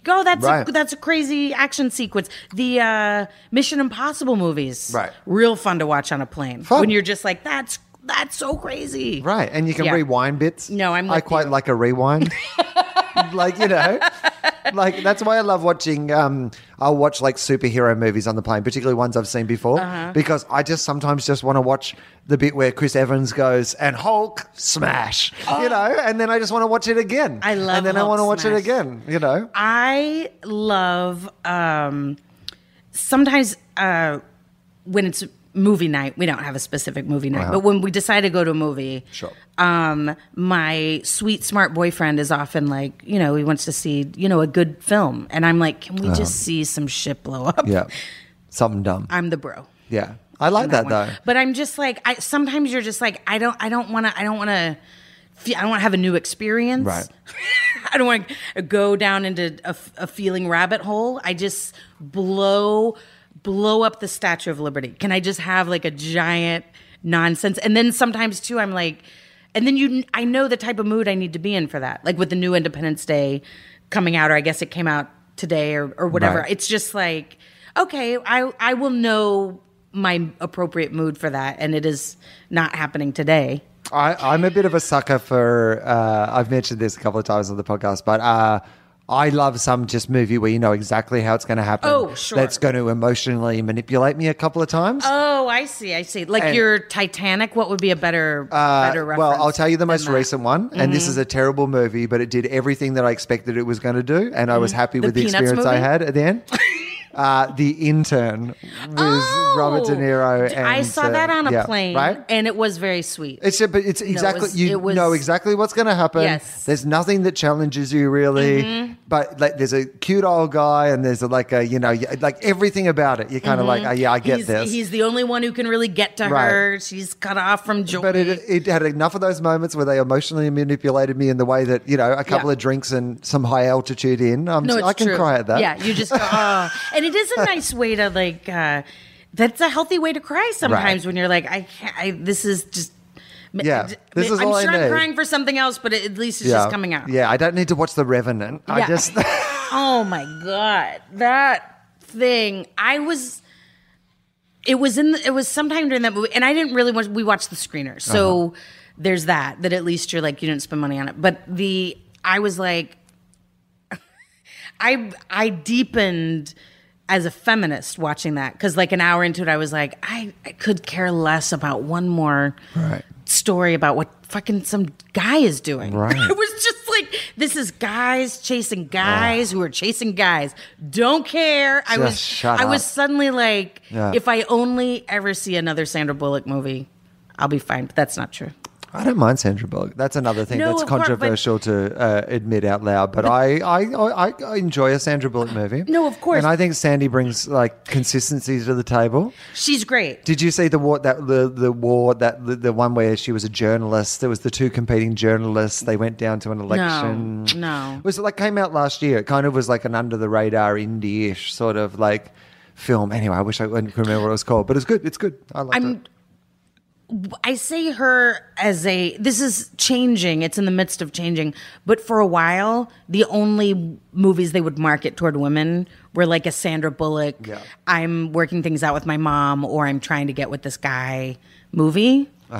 go that's Right. a, that's a crazy action sequence the uh mission impossible movies Right. real fun to watch on a plane Fun. when you're just like that's that's so crazy Right, and you can Yeah. rewind bits. No, I'm I with quite you. like a rewind. *laughs* like you know, like that's why I love watching. Um, I'll watch like superhero movies on the plane, particularly ones I've seen before, Uh-huh. because I just sometimes just want to watch the bit where Chris Evans goes and Hulk smash, you know, and then I just want to watch it again. Oh. I love and then I Hulk want to watch it smash. again, you know. I love um, sometimes uh, when it's movie night. We don't have a specific movie night, Uh-huh. but when we decide to go to a movie, Sure. um, my sweet smart boyfriend is often like, you know, he wants to see, you know, a good film, and I'm like, can we just see some shit blow up? Uh-huh. Yeah, something dumb. I'm the bro. Yeah, I like that, one. though. But I'm just like, I sometimes you're just like, I don't, I don't want to, I don't want to. I don't want to have a new experience. Right. *laughs* I don't want to go down into a, a feeling rabbit hole. I just blow blow up the Statue of Liberty. Can I just have like a giant nonsense? And then sometimes too, I'm like, and then you, I know the type of mood I need to be in for that. Like with the new Independence Day coming out, or I guess it came out today or or whatever. Right. It's just like, okay, I I will know my appropriate mood for that, and it is not happening today. I, I'm a bit of a sucker for. Uh, I've mentioned this a couple of times on the podcast, but uh, I love some just movie where you know exactly how it's going to happen. Oh, sure. That's going to emotionally manipulate me a couple of times. Oh, I see. I see. Like And- your Titanic. What would be a better Uh, better reference? well, I'll tell you the most that? Mm-hmm. recent one, and this is a terrible movie, but it did everything that I expected it was going to do, and I was happy Mm-hmm. The with the Peanuts experience I had at the end. *laughs* uh, the intern with Robert De Niro. Oh, And, I saw that on a yeah, plane, right? and it was very sweet. It's but it's exactly was- you it was- know exactly what's going to happen. Yes. Mm-hmm. There's nothing that challenges you really, but like there's a cute old guy and there's a, like a you know like everything about it. You're kind of like oh, yeah I get Mm-hmm. he's, this. he's the only one who can really get to Right. her. She's cut off from joy. but it, it had enough of those moments where they emotionally manipulated me in the way that you know a couple Yeah. of drinks and some high altitude in. Um, no, it's I can true. cry at that. Yeah, you just go, oh. *laughs* and it is a nice way to like. Uh, that's a healthy way to cry sometimes Right. when you're like, I can't. I, this is just. Yeah, this is I'm all I sure I'm crying for something else, but at least it's yeah, just coming out. Yeah, I don't need to watch The Revenant. I just *laughs* *laughs* Oh my god, that thing! I was. It was in. The, it was sometime during that movie, and I didn't really watch. We watched the screener, so Uh-huh. there's that. That at least you're like you didn't spend money on it. But the I was like, *laughs* I I deepened as a feminist watching that because like an hour into it, I was like, I, I could care less about one more Right. story about what fucking some guy is doing. *laughs* Right. it was just like this is guys chasing guys who are chasing guys. Don't care. I was I was suddenly like, Yeah. if I only ever see another Sandra Bullock movie, I'll be fine. But that's not true. I don't mind Sandra Bullock. That's another thing No, that's of course, but- controversial to uh, admit out loud. But I, I, I, I enjoy a Sandra Bullock movie. No, of course. And I think Sandy brings like consistency to the table. She's great. Did you see the war that the the war that the, the one where she was a journalist? There was the two competing journalists. They went down to an election. no. It was like came out last year. It kind of was like an under the radar indie-ish sort of like film. Anyway, I wish I couldn't remember what it was called, but it's good. It's good. I like I'm it. I say her as a this is changing. It's in the midst of changing. But for a while, the only movies they would market toward women were like a Sandra Bullock, Yeah. I'm working things out with my mom or I'm trying to get with this guy movie. *laughs*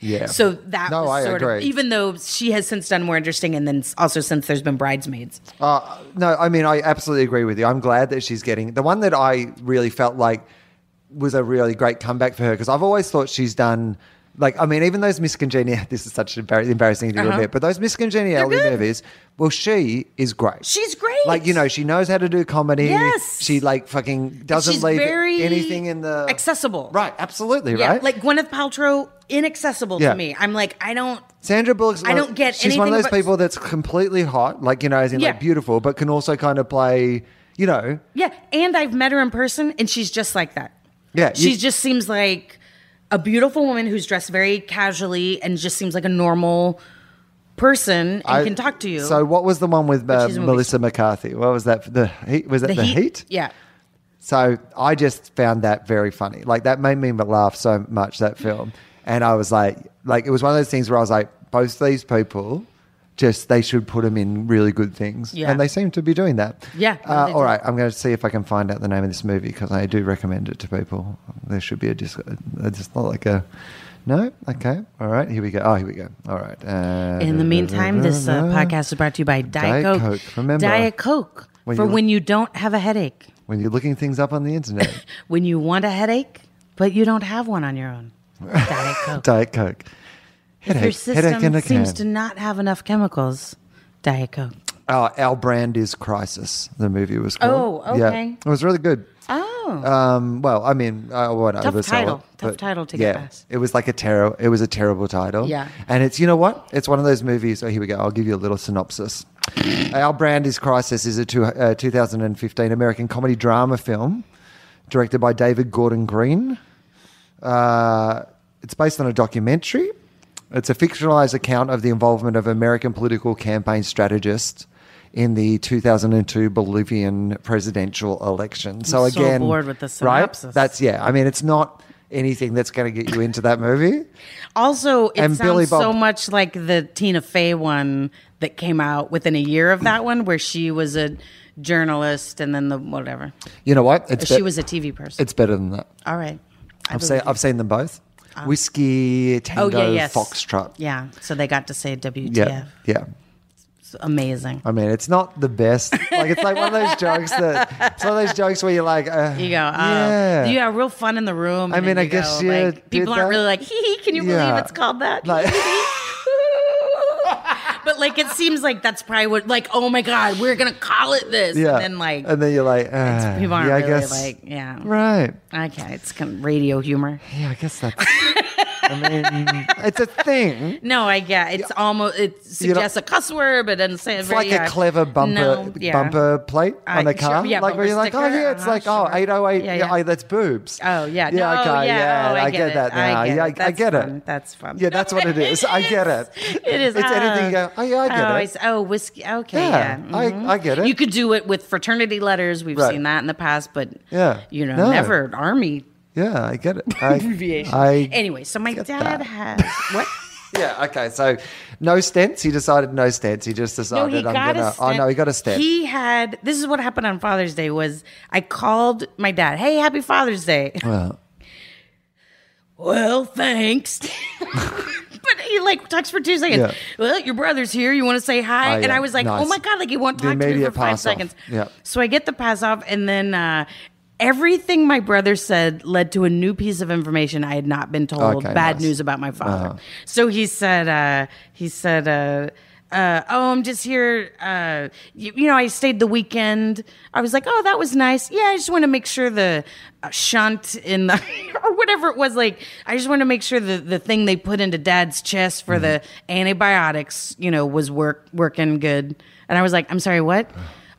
Yeah. So that No, was I sort agree. of even though she has since done more interesting and then also since there's been bridesmaids. Uh, no, I mean, I absolutely agree with you. I'm glad that she's getting the one that I really felt like was a really great comeback for her because I've always thought she's done. Like, I mean, even those miscongenial, *laughs* this is such an embar- embarrassing thing to Uh-huh. admit, but those Miss Congeniality movies, well, she is great. She's great. Like, you know, she knows how to do comedy. Yes. She, like, fucking doesn't She's leave anything in the. accessible. Right, absolutely, Yeah, right? like Gwyneth Paltrow, inaccessible Yeah. to me. I'm like, I don't Sandra Bullock's. I don't get She's one of those people that's completely hot, like you know, as in Yeah. like beautiful, but can also kind of play, you know, Yeah, and I've met her in person, and she's just like that. Yeah, you- she just seems like a beautiful woman who's dressed very casually and just seems like a normal person and I- can talk to you. So what was the one with uh, she's a movie Melissa McCarthy? What was that? The heat? Was it the, heat? Yeah. So I just found that very funny. Like that made me laugh so much that film, and I was like, like it was one of those things where I was like, both these people. Just they should put them in really good things, Yeah. and they seem to be doing that. Yeah, no, Uh, all do. right, I'm going to see if I can find out the name of this movie because I do recommend it to people. There should be a disc. It's not like a. No. Okay. All right. Here we go. Oh, here we go. All right. Uh, In the meantime, this uh, podcast is brought to you by Diet, Diet Coke. Coke, remember. Diet Coke When for when you don't have a headache, when you're looking things up on the internet. *laughs* when you want a headache, but you don't have one on your own. *laughs* Diet Coke. Diet Coke. If your Headache- headache system seems to not have enough chemicals, Diet Coke. Oh, Our Brand is Crisis, the movie was called. Oh, Yeah. okay. It was really good. Oh. Um, well, I mean, I won't Tough oversell title. it, Tough title to yeah, get past. It was like a terrible. It was a terrible title. Yeah. and it's you know what? It's one of those movies. Oh, here we go. I'll give you a little synopsis. Our Brand is Crisis is a two, uh, 2015 American comedy drama film directed by David Gordon Green. Uh, it's based on a documentary. It's a fictionalized account of the involvement of American political campaign strategists in the 2002 Bolivian presidential election. So I'm so again, bored with the right? That's yeah. I mean, it's not anything that's going to get you into that movie. Also, it And sounds Billy Bob- so much like the Tina Fey one that came out within a year of that one, where she was a journalist and then the whatever. You know what? It's she bet- was a TV person. It's better than that. All right. I I've seen. I've seen them both. Whiskey oh Tango yeah, yes. Foxtrot. Yeah. So they got to say WTF. Yeah, yeah. It's amazing. I mean, it's not the best. Like it's like one of those jokes that it's one of those jokes where you're like, uh, You go, oh, yeah. you have real fun in the room. I mean, I you guess go, you like, people aren't that. really like, hee hee, can you Yeah. believe it's called that? Like- but like, it seems like that's probably what, like, oh my God, we're to call it this. yeah. And then like, and then you're like, uh, people aren't yeah, I really guess, like, yeah. right. Okay, it's kind of radio humor. Yeah, I guess that's. *laughs* I mean, it's a thing. No, I get it's almost it You know- suggests a cuss word, but doesn't say it It's very, like yeah. a clever bumper No, yeah. bumper plate Uh, on a sure, car. yeah, like where you're like, oh yeah, it's uh-huh, like oh 808, Yeah, yeah, yeah. oh, that's boobs. Oh yeah, Yeah, no, okay, yeah, oh, I, I get, get that now. I get Yeah, I- it. I get it. That's fun. Yeah, that's what it is. *laughs* I get it. It is. It's anything you go, oh, yeah, I get oh, it. oh, whiskey. Okay, Yeah, yeah. I-. Get it. You could do it with fraternity letters. We've seen that in the past, but Yeah. you know, never army Yeah, I get it. I, abbreviation. I, anyway, so my dad that. has what? *laughs* Yeah, okay. So no stents. He decided no stents. He just No, decided he I'm got gonna. a stent. Oh no, he got a stent. He had. This is what happened on Father's Day. Was I called my dad? Hey, Happy Father's Day. Well, *laughs* Well, thanks. *laughs* but he like talks for two seconds. Yeah. Well, your brother's here. You want to say hi? Oh, And. I was like, Nice. oh my god, like he won't talk to me for five off. seconds. Yeah. So I get the pass off, and then uh, everything my brother said led to a new piece of information I had not been told. Okay, bad nice. news about my father. Uh-huh. So he said, uh, he said. Uh, uh, oh, I'm just here. Uh, you, you know, I stayed the weekend. I was like, oh, that was nice. Yeah, I just want to make sure the uh, shunt in the *laughs* or whatever it was. Like, I just want to make sure the the thing they put into Dad's chest for the antibiotics, you know, was work working good. And I was like, I'm sorry, what?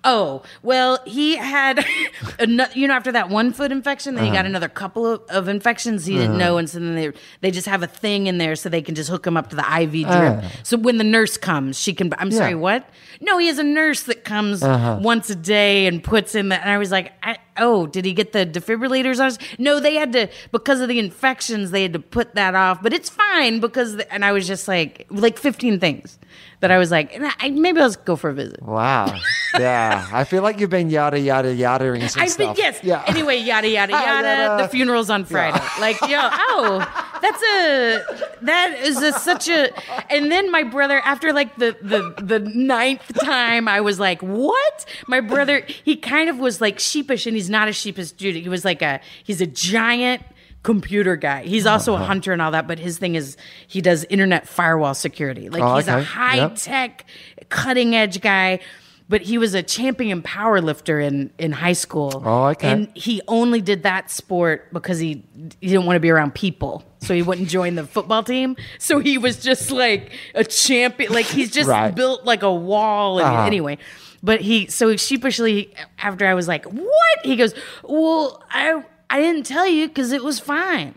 Oh, well, he had, *laughs* ano- you know, after that one foot infection, then he got another couple of, of infections he didn't know. And so then they, they just have a thing in there so they can just hook him up to the IV drip. Ah. So when the nurse comes, she can, I'm sorry, what? No, he has a nurse that comes uh-huh. once a day and puts in the, and I was like, I, oh, did he get the defibrillators on? No, they had to, because of the infections, they had to put that off, but it's fine because, the, and I was just like, like 15 things that I was like, "Nah, I, maybe I'll just go for a visit. Wow. *laughs* Yeah. I feel like you've been yada yada yadaing some I've been yes. Yeah. Anyway, yada yada *laughs* yada. Yada. The funeral's on Friday. Like yo, oh, that's a that is a, such a. And then my brother, after like the the the ninth time, I was like, what? My brother, he kind of was like sheepish, and he's not as sheepish dude. He was like a he's a giant computer guy. He's also Uh-huh. a hunter and all that, but his thing is he does internet firewall security. Like Oh, he's a okay. high Yep. tech, cutting edge guy. But he was a champion power lifter in, in high school. Oh, okay. And he only did that sport because he, he didn't want to be around people. So he wouldn't join the football team. So he was just like a champion. Like he's just Right. built like a wall. And Uh-huh. anyway, but he, so sheepishly, after I was like, what? He goes, well, I, I didn't tell you because it was fine.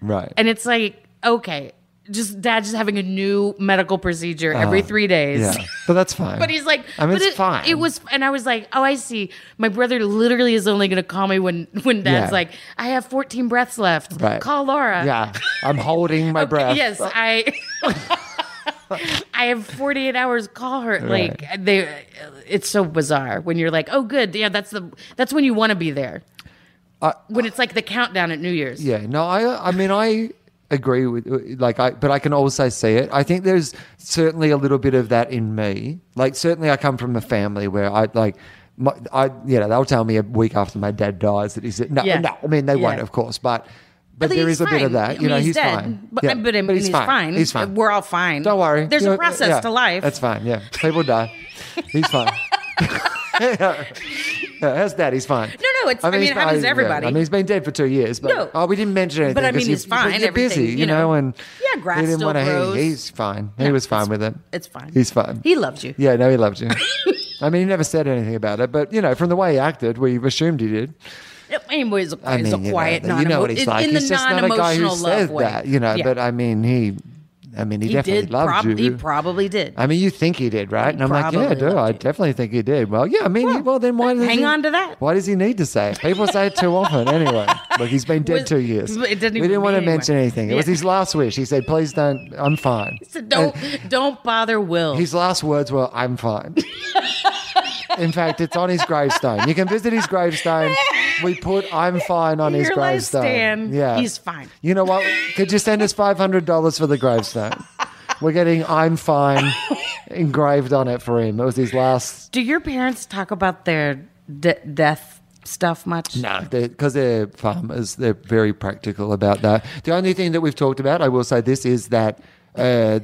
Right. And it's like, okay, just dad just having a new medical procedure every uh, three days. Yeah. But that's fine. *laughs* But he's like, I mean, it's it, fine. It was, and I was like, oh, I see. My brother literally is only going to call me when when dad's Yeah. like, I have 14 breaths left. Right. Call Laura. Yeah. I'm holding my *laughs* Okay, breath. Yes, I. *laughs* I have 48 hours. Call her. Like they, it's so bizarre when you're like, oh, good, yeah, that's the that's when you want to be there. Uh, when it's like the countdown at New Year's. Yeah, no, I I mean I agree with like I but I can also see it. I think there's certainly a little bit of that in me. Like certainly I come from a family where I like my, I you know they'll tell me a week after my dad dies that he's no Yeah. no I mean they won't of course but but, But there he's is a bit of fine. that I you mean, know he's he's, dead. fine But- yeah. but I mean, he's fine. he's fine We're all fine. don't worry There's a You know, process to life. that's fine yeah people die *laughs* he's fine yeah, *laughs* Uh, how's that? He's fine. No, no, it's- I mean, he's it happens to everybody. I mean, he's been dead for two years, but No. oh, we didn't mention anything. But I mean, he's fine, You're busy, you, know, and Yeah, grass he didn't still wanna- he- grows. he's fine. He No, was fine with it. It's fine. He's fine. He loves you. Yeah, no, he loves you. *laughs* I mean, he never said anything about it, but you know, from the way he acted, we assumed he did. Anyways, he's a, I he's mean, a quiet, you know, you know what he's non-emo- like. in, he's just not a guy who says way. that, you know. Yeah. But I mean, he, I mean, he, he definitely did. loved prob- you. He probably did. I mean, you think he did, right? And I'm like, yeah, probably dude, I definitely think he did. Well, yeah, I mean, well, well then why does he hang he, on to that. Why does he need to say it? People say it too *laughs* often anyway. Look, he's been dead Was- two years. *laughs* we didn't want to anyway. mention anything. It was his last wish. He said, please don't, I'm fine. *laughs* So don't don't bother Wil. His last words were, I'm fine. In fact, it's on his gravestone. You can visit his gravestone. We put I'm fine on his gravestone. Stan. Yeah. He's fine. You know what? Could you send us $500 for the gravestone? We're getting I'm fine engraved on it for him. It was his last. Do your parents talk about their de- death stuff much? No, because they're, farmers. They're very practical about that. The only thing that we've talked about, I will say this, is that uh,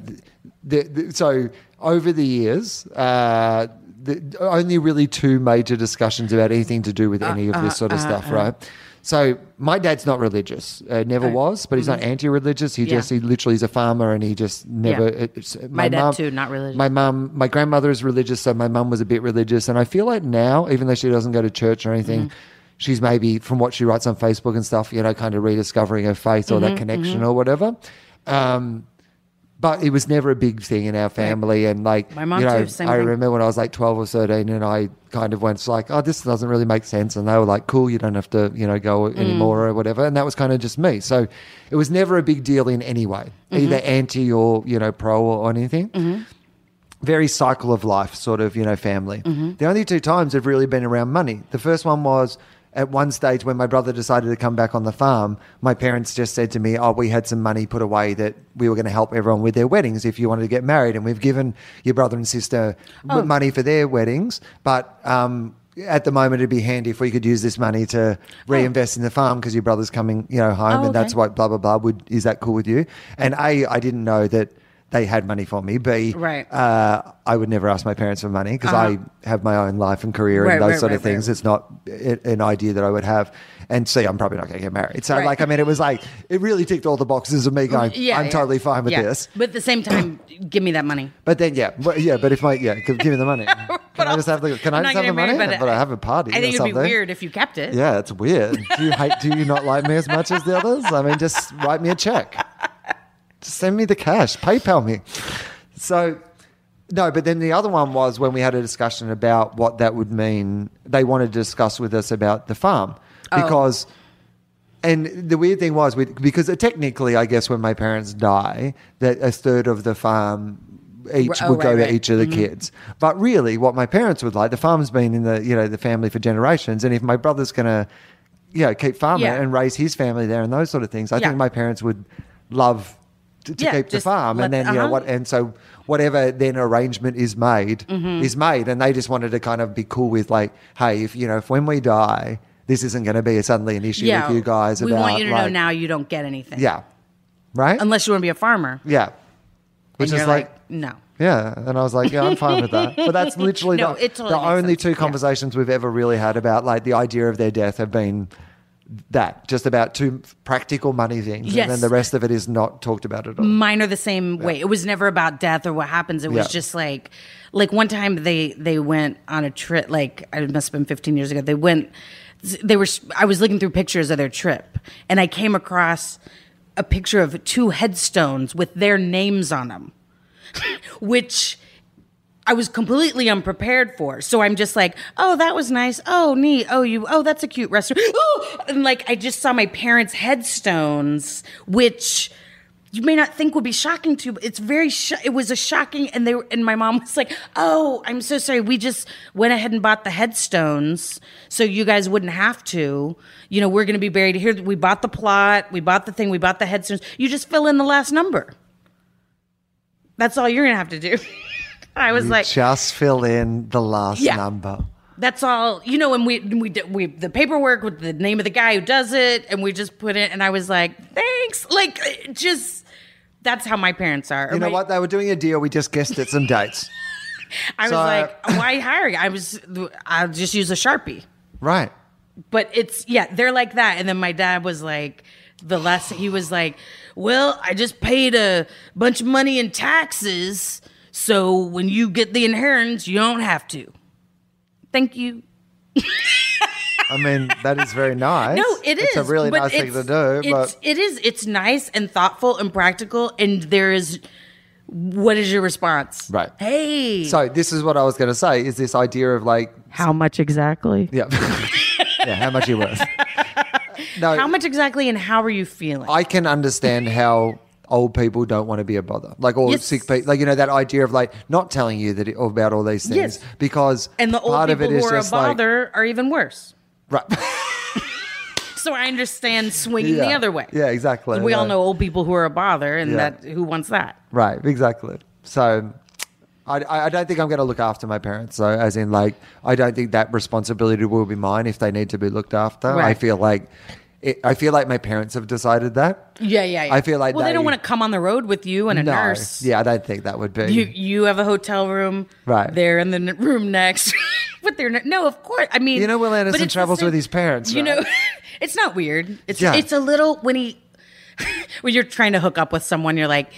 the, the, so over the years, uh, the, only really two major discussions about anything to do with any of this sort of stuff, right? So my dad's not religious, uh, never was, but he's not anti-religious. He Mm-hmm. Yeah. just he literally is a farmer, and he just never. Yeah. It's, My dad mum- too, not religious. My mum, my grandmother is religious, so my mum was a bit religious, and I feel like now, even though she doesn't go to church or anything. Mm-hmm. She's maybe, from what she writes on Facebook and stuff, you know, kind of rediscovering her faith or Mm-hmm, that connection or whatever. Um, but it was never a big thing in our family. And like, My mom you know, too, same I thing. remember when I was like 12 or 13 and I kind of went like, oh, this doesn't really make sense. And they were like, cool, you don't have to, you know, go Mm. anymore or whatever. And that was kind of just me. So it was never a big deal in any way, Mm-hmm. either anti or, you know, pro or anything. Very cycle of life sort of, you know, family. Mm-hmm. The only two times have really been around money. The first one was at one stage when my brother decided to come back on the farm, my parents just said to me, Oh, we had some money put away that we were going to help everyone with their weddings if you wanted to get married. And we've given your brother and sister Oh. money for their weddings. But um, at the moment, it'd be handy if we could use this money to reinvest in the farm because your brother's coming, you know, home, Oh, and that's okay. what blah blah blah. Would is that cool with you? And a, I didn't know that they had money for me. B, Right. uh, I would never ask my parents for money because I have my own life and career Right, and those right, sort of things. right. It's not an idea that I would have. And C, I'm probably not going to get married. So, Right. like, I mean, it was like, it really ticked all the boxes of me going, Yeah, I'm yeah. totally fine with Yeah. this. But at the same time, give me that money. *laughs* But then, yeah, but, yeah, but if my, yeah, give me the money. *laughs* Can I just have the, can I just have the money? married, but, I have a party I think it'd be weird if you kept it. Yeah, it's weird. Do you hate? Do you not like me as much as the others? I mean, just write me a check. *laughs* Just send me the cash. PayPal me. So, no, but then the other one was when we had a discussion about what that would mean. They wanted to discuss with us about the farm Oh. because. And the weird thing was, we, because technically, I guess when my parents die, that a third of the farm each Oh, would go right, to right. each of the mm-hmm. kids. But really, what my parents would like, the farm's been in the you know the family for generations, and if my brother's going to you know keep farming Yeah. and raise his family there and those sort of things, I Yeah. think my parents would love to, to Yeah, keep the farm, let- and then you know uh-huh. what, and so whatever then arrangement is made Mm-hmm. is made, and they just wanted to kind of be cool with like, hey, if you know if when we die. This isn't going to be suddenly an issue Yeah. with you guys we about want you to know now you don't get anything. Yeah, right. Unless you want to be a farmer. yeah, which and is like like, no. yeah, and I was like, yeah, I'm fine with that. But that's *laughs* literally No, the, totally the only sense. two Yeah. conversations we've ever really had about like the idea of their death have been that just about two practical money things, and then the rest of it is not talked about at all. Mine are the same way. It was never about death or what happens. It was Yeah. just like, like one time they they went on a trip. Like it must have been 15 years ago. They went. They were. I was looking through pictures of their trip, and I came across a picture of two headstones with their names on them, *laughs* which. I was completely unprepared for. So I'm just like, oh, that was nice. Oh, neat. Oh, you, oh, that's a cute restaurant. Oh, and like, I just saw my parents' headstones, which you may not think would be shocking to you, but it's very, sh- it was a shocking. And they were, and my mom was like, oh, I'm so sorry. We just went ahead and bought the headstones so you guys wouldn't have to. You know, we're going to be buried here. We bought the plot. We bought the thing. We bought the headstones. You just fill in the last number. That's all you're going to have to do. *laughs* I was You like, just fill in the last Yeah. number. that's all you know. And we we we the paperwork with the name of the guy who does it, and we just put it. And I was like, thanks. Like uh, just that's how my parents are. You know My- what? They were doing a deal. We just guessed at some dates. *laughs* I was like, why hire? I was I'll just use a sharpie. Right. But it's yeah, they're like that. And then my dad was like, the less he was like, well, I just paid a bunch of money in taxes, so when you get the inheritance, you don't have to. Thank you. I mean, that is very nice. *laughs* No, it is. It's a really nice thing to do. But it is. It's nice and thoughtful and practical. And there is. What is your response? Right. Hey. so this is what I was going to say: is this idea of like, how much exactly? yeah, *laughs* yeah, how much are you worth? No, How much exactly, and how are you feeling? I can understand how old people don't want to be a bother, like all Yes. sick people, like you know that idea of like not telling you that it, about all these things Yes. because and the old part of people who are a just like bother are even worse. right, *laughs* So I understand swinging the other way. Yeah, exactly. We all know old people who are a bother, and Yeah. that who wants that? right, exactly. So. I, I I don't think I'm going to look after my parents. So, as in, like, I don't think that responsibility will be mine if they need to be looked after. I feel like, it, I feel like my parents have decided that. Yeah, yeah. yeah. I feel like well, they, don't want to come on the road with you and a no, nurse. yeah, I don't think that would be. You you have a hotel room, Right. They're in the n- room next, *laughs* but they're no, of course. I mean, You know, Wil Anderson travels same- with his parents, You right? know, *laughs* it's not weird. It's Yeah. it's a little when he *laughs* when you're trying to hook up with someone, you're like.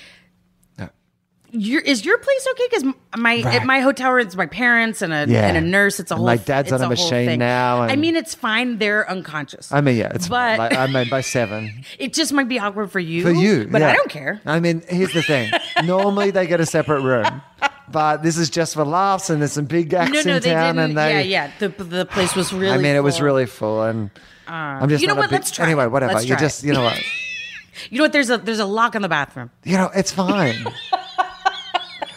Your, is your place okay? Because my Right. at my hotel it's my parents and a Yeah. and a nurse. It's a And whole. my dad's on a machine thing. now, I mean, it's fine. They're unconscious. I mean, yeah, it's But- like, I mean, by seven. *laughs* it just might be awkward for you. For you. but I don't care. I mean, here's the thing. *laughs* Normally they get a separate room, but this is just for laughs and there's some big acts No, no, in town and they. yeah, yeah. The the place was *sighs* really. I mean, it was really full and. Uh, I'm just you know what? big- Let's try Anyway, whatever. You just, you know what? *laughs* You know what? There's a there's a lock on the bathroom. You know, it's fine.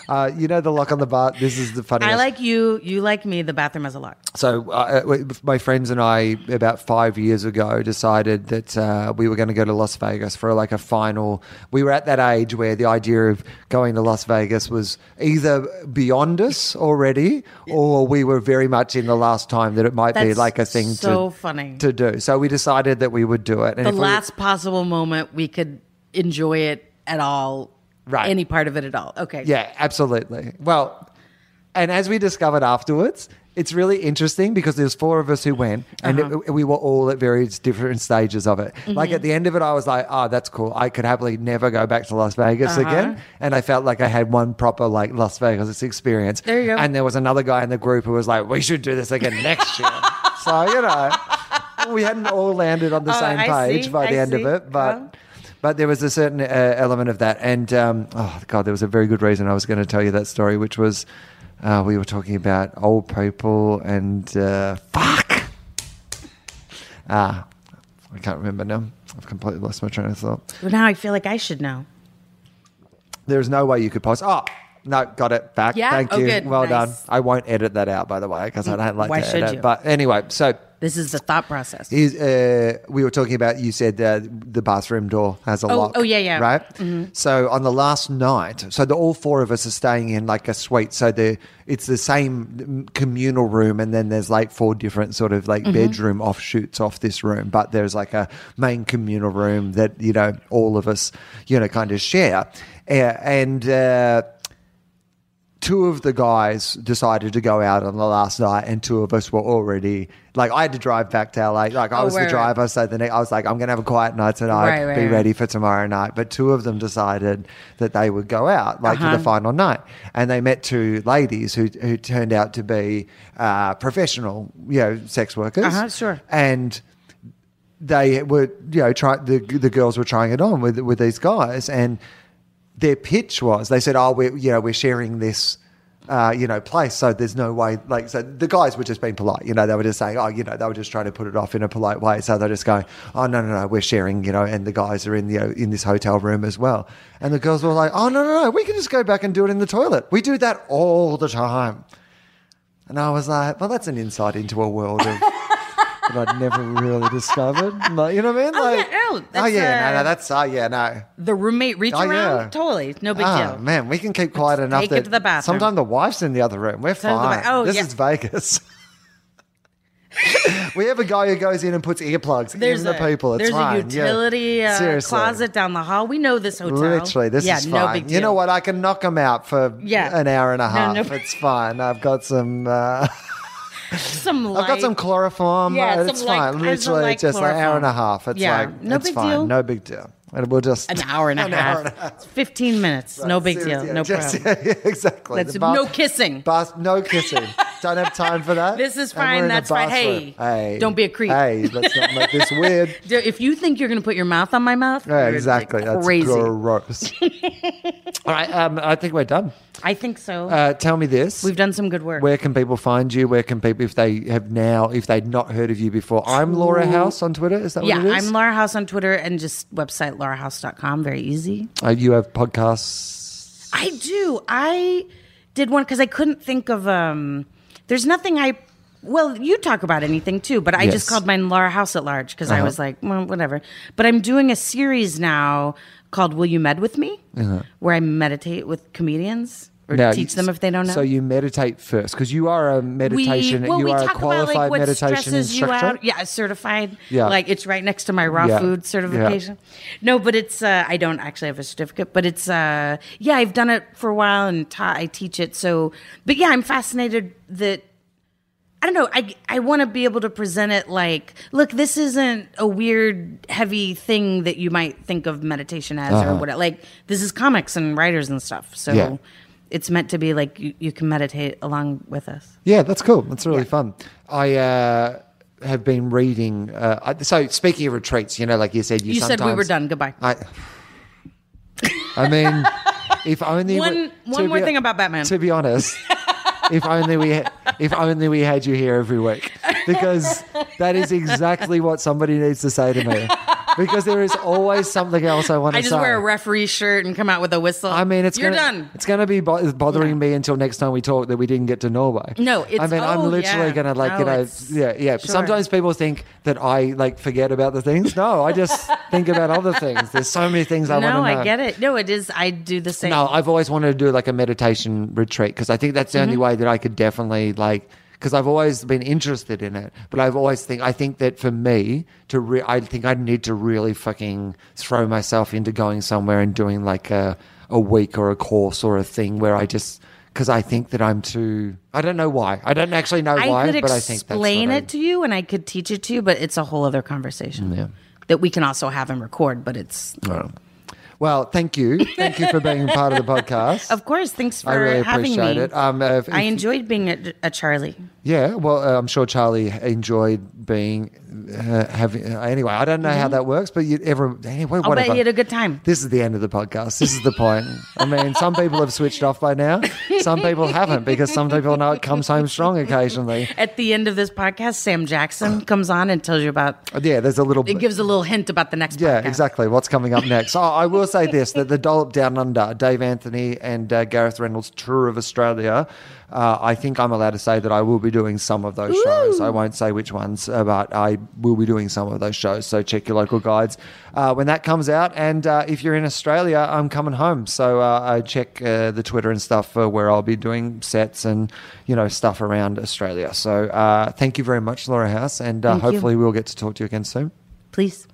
Uh, you know the lock on the bar. This is the funniest. I like you. You like me. The bathroom has a lock. So, uh, uh, my friends and I, about five years ago, decided that uh, we were going to go to Las Vegas for like a final. We were at that age where the idea of going to Las Vegas was either beyond us already, or we were very much in the last time that it might be like a thing so to funny. to do. So we decided that we would do it. And The if we- last possible moment we could enjoy it at all Right. any part of it at all. Okay. Yeah, absolutely. Well, and as we discovered afterwards, it's really interesting because there's four of us who went, and Uh-huh. it- we were all at various different stages of it. Like Mm-hmm. at the end of it, I was like, "Oh, that's cool. I could happily never go back to Las Vegas Uh-huh. again." And I felt like I had one proper like Las Vegas experience. There you go. And there was another guy in the group who was like, "We should do this again next year." *laughs* so you know, we hadn't all landed on the Oh, same I page see, by the I end of it, but. Well. But there was a certain uh, element of that, and um, oh god, there was a very good reason I was going to tell you that story, which was uh, we were talking about old people and uh, fuck. Ah, I can't remember now. I've completely lost my train of thought. Well, now I feel like I should know. There's no way you could pause. Oh. No, got it back. Yeah? Thank Oh, you. good. Well Nice. done. I won't edit that out, by the way, because I don't like Why to should edit. you? But anyway, so This is the thought process. Is uh, we were talking about? You said uh, the bathroom door has a Oh, lock. oh, yeah, yeah. Right. So on the last night, so the, all four of us are staying in like a suite. So the it's the same communal room, and then there's like four different sort of like bedroom offshoots off this room. But there's like a main communal room that you know all of us you know kind of share, uh, and. Uh, two of the guys decided to go out on the last night, and two of us were already like I had to drive back to LA. Like I Oh, was the right, driver, so the next, I was like, I'm gonna have a quiet night tonight, Right, right, be ready for tomorrow night. But two of them decided that they would go out like for Uh-huh. the final night, and they met two ladies who who turned out to be uh, professional, you know, sex workers. Uh-huh, sure. and they were you know try the the girls were trying it on with with these guys and their pitch was they said oh we you know we're sharing this uh, you know place so there's no way like so the guys were just being polite you know they were just saying oh you know they were just trying to put it off in a polite way so they're just going oh no no no we're sharing you know and the guys are in know in this hotel room as well. And the girls were like oh no no no we can just go back and do it in the toilet. We do that all the time. And I was like, well, that's an insight into a world of that I'd never really discovered. Like, you know what I mean? Oh, Like, yeah, no, oh yeah, no, uh, no, that's oh yeah, no. The roommate reach Oh, around? yeah. Totally. No big Oh deal. man, we can keep quiet enough take it to the bathroom. sometimes the wife's in the other room. We're to the fine. oh, this yeah. is Vegas. *laughs* we have a guy who goes in and puts earplugs There's in the a, people. It's there's fine. a utility yeah. uh, closet down the hall. We know this hotel. Literally, this yeah, is no fine. big deal. You know what? I can knock them out for Yeah. an hour and a No, half. no. It's fine. I've got some. Uh, *laughs* *laughs* Some I've got some chloroform. Yeah, it's fine. I have some Literally, light just an hour and a half. It's Yeah, like no it's big fine. deal. No big deal. And we'll just an hour and a *laughs* An half. hour and a half. 15 minutes. no big deal. Seriously, No just- problem. yeah, *laughs* exactly. That's bath- no kissing. bath- no kissing. Don't have time for that. *laughs* This is fine, that's fine. bathroom. Hey, don't be a creep. Hey, let's not make this weird. *laughs* If you think you're going to put your mouth on my mouth, Yeah, you're exactly. like That's crazy. gross. *laughs* All right, um, I think we're done. I think so. Uh, tell me this. We've done some good work. Where can people find you? Where can people, if they have now, if they'd not heard of you before? I'm Laura House on Twitter. Is that yeah, what it is? I'm Laura House on Twitter and just website laurahouse.com. Very easy. Uh, you have podcasts. I do. I did one because I couldn't think of. um There's nothing I. Well, you talk about anything too, but I Yes. just called mine Laura House at Large because I Uh-huh. was like, well, whatever. But I'm doing a series now called "Will You Med with Me," where I meditate with comedians or Uh-huh. Now, teach them if they don't know. So you meditate first because you are a meditation. We, well, you we are a talk qualified about like what meditation stresses you out. Yeah, certified. Yeah. like it's right next to my raw Yeah. food Yeah. certification. No, but it's uh, I don't actually have a certificate, but it's uh, yeah, I've done it for a while and ta- I teach it. So, but yeah, I'm fascinated that. I don't know. I, I want to be able to present it like, look, this isn't a weird, heavy thing that you might think of meditation as or whatever. Like, this is comics and writers and stuff. So Uh-huh. Yeah. It's meant to be like you, you can meditate along with us. Yeah, that's cool. That's really fun. I uh, have been reading. Uh, I, so speaking of retreats, you know, like you said, you, You said we were done. Goodbye. I, I mean, if only One- we- one more be- thing about Batman. To be honest, if only we, if only we had you here every week, because that is exactly what somebody needs to say to me. Because there is always something else I want to say. I say. just wear a referee shirt and come out with a whistle. I mean, it's you're gonna, done. It's going to be bo- bothering me until next time we talk that we didn't get to Norway. No, it's- I mean, I'm oh, literally yeah. going to like No, you know, yeah, yeah. sure. Sometimes people think that I like forget about the things. No, I just *laughs* think about other things. There's so many things I want to know. no. I get it. No, it is. I do the same. No, I've always wanted to do like a meditation retreat because I think that's the Mm-hmm. only way that I could definitely like. Because I've always been interested in it, but I've always think I think that for me to re- I think I need to really fucking throw myself into going somewhere and doing like a a week or a course or a thing where I just because I think that I'm too. I don't know why. I don't actually know I why, but I think explain what I- it to you and I could teach it to you, but it's a whole other conversation Yeah. that we can also have and record. But it's Well, thank you, thank you for being part of the *laughs* podcast. of course. Thanks for I really having appreciate me. it. Um, uh, if- I enjoyed being a, a Charlie. Yeah, well, uh, I'm sure Charlie enjoyed being uh, having. Uh, anyway, I don't know how that works, but you ever anyway, I'll whatever. bet you had a good time. This is the end of the podcast. This is the point. I mean, some people have switched off by now. Some people haven't because some people know it comes home strong occasionally. At the end of this podcast, Sam Jackson comes on and tells you about. Yeah, there's a little. It gives a little hint about the next. Yeah, podcast. exactly. What's coming up next? Oh, I will say this: that the Dollop Down Under, Dave Anthony and uh, Gareth Reynolds tour of Australia. Uh, I think I'm allowed to say that I will be doing some of those shows. I won't say which ones, uh, but I will be doing some of those shows. So check your local guides uh, when that comes out. And uh, if you're in Australia, I'm coming home. So uh, I check uh, the Twitter and stuff for where I'll be doing sets and you know stuff around Australia. So uh, thank you very much, Laura House, and uh, Thank you. hopefully we'll get to talk to you again soon. Please.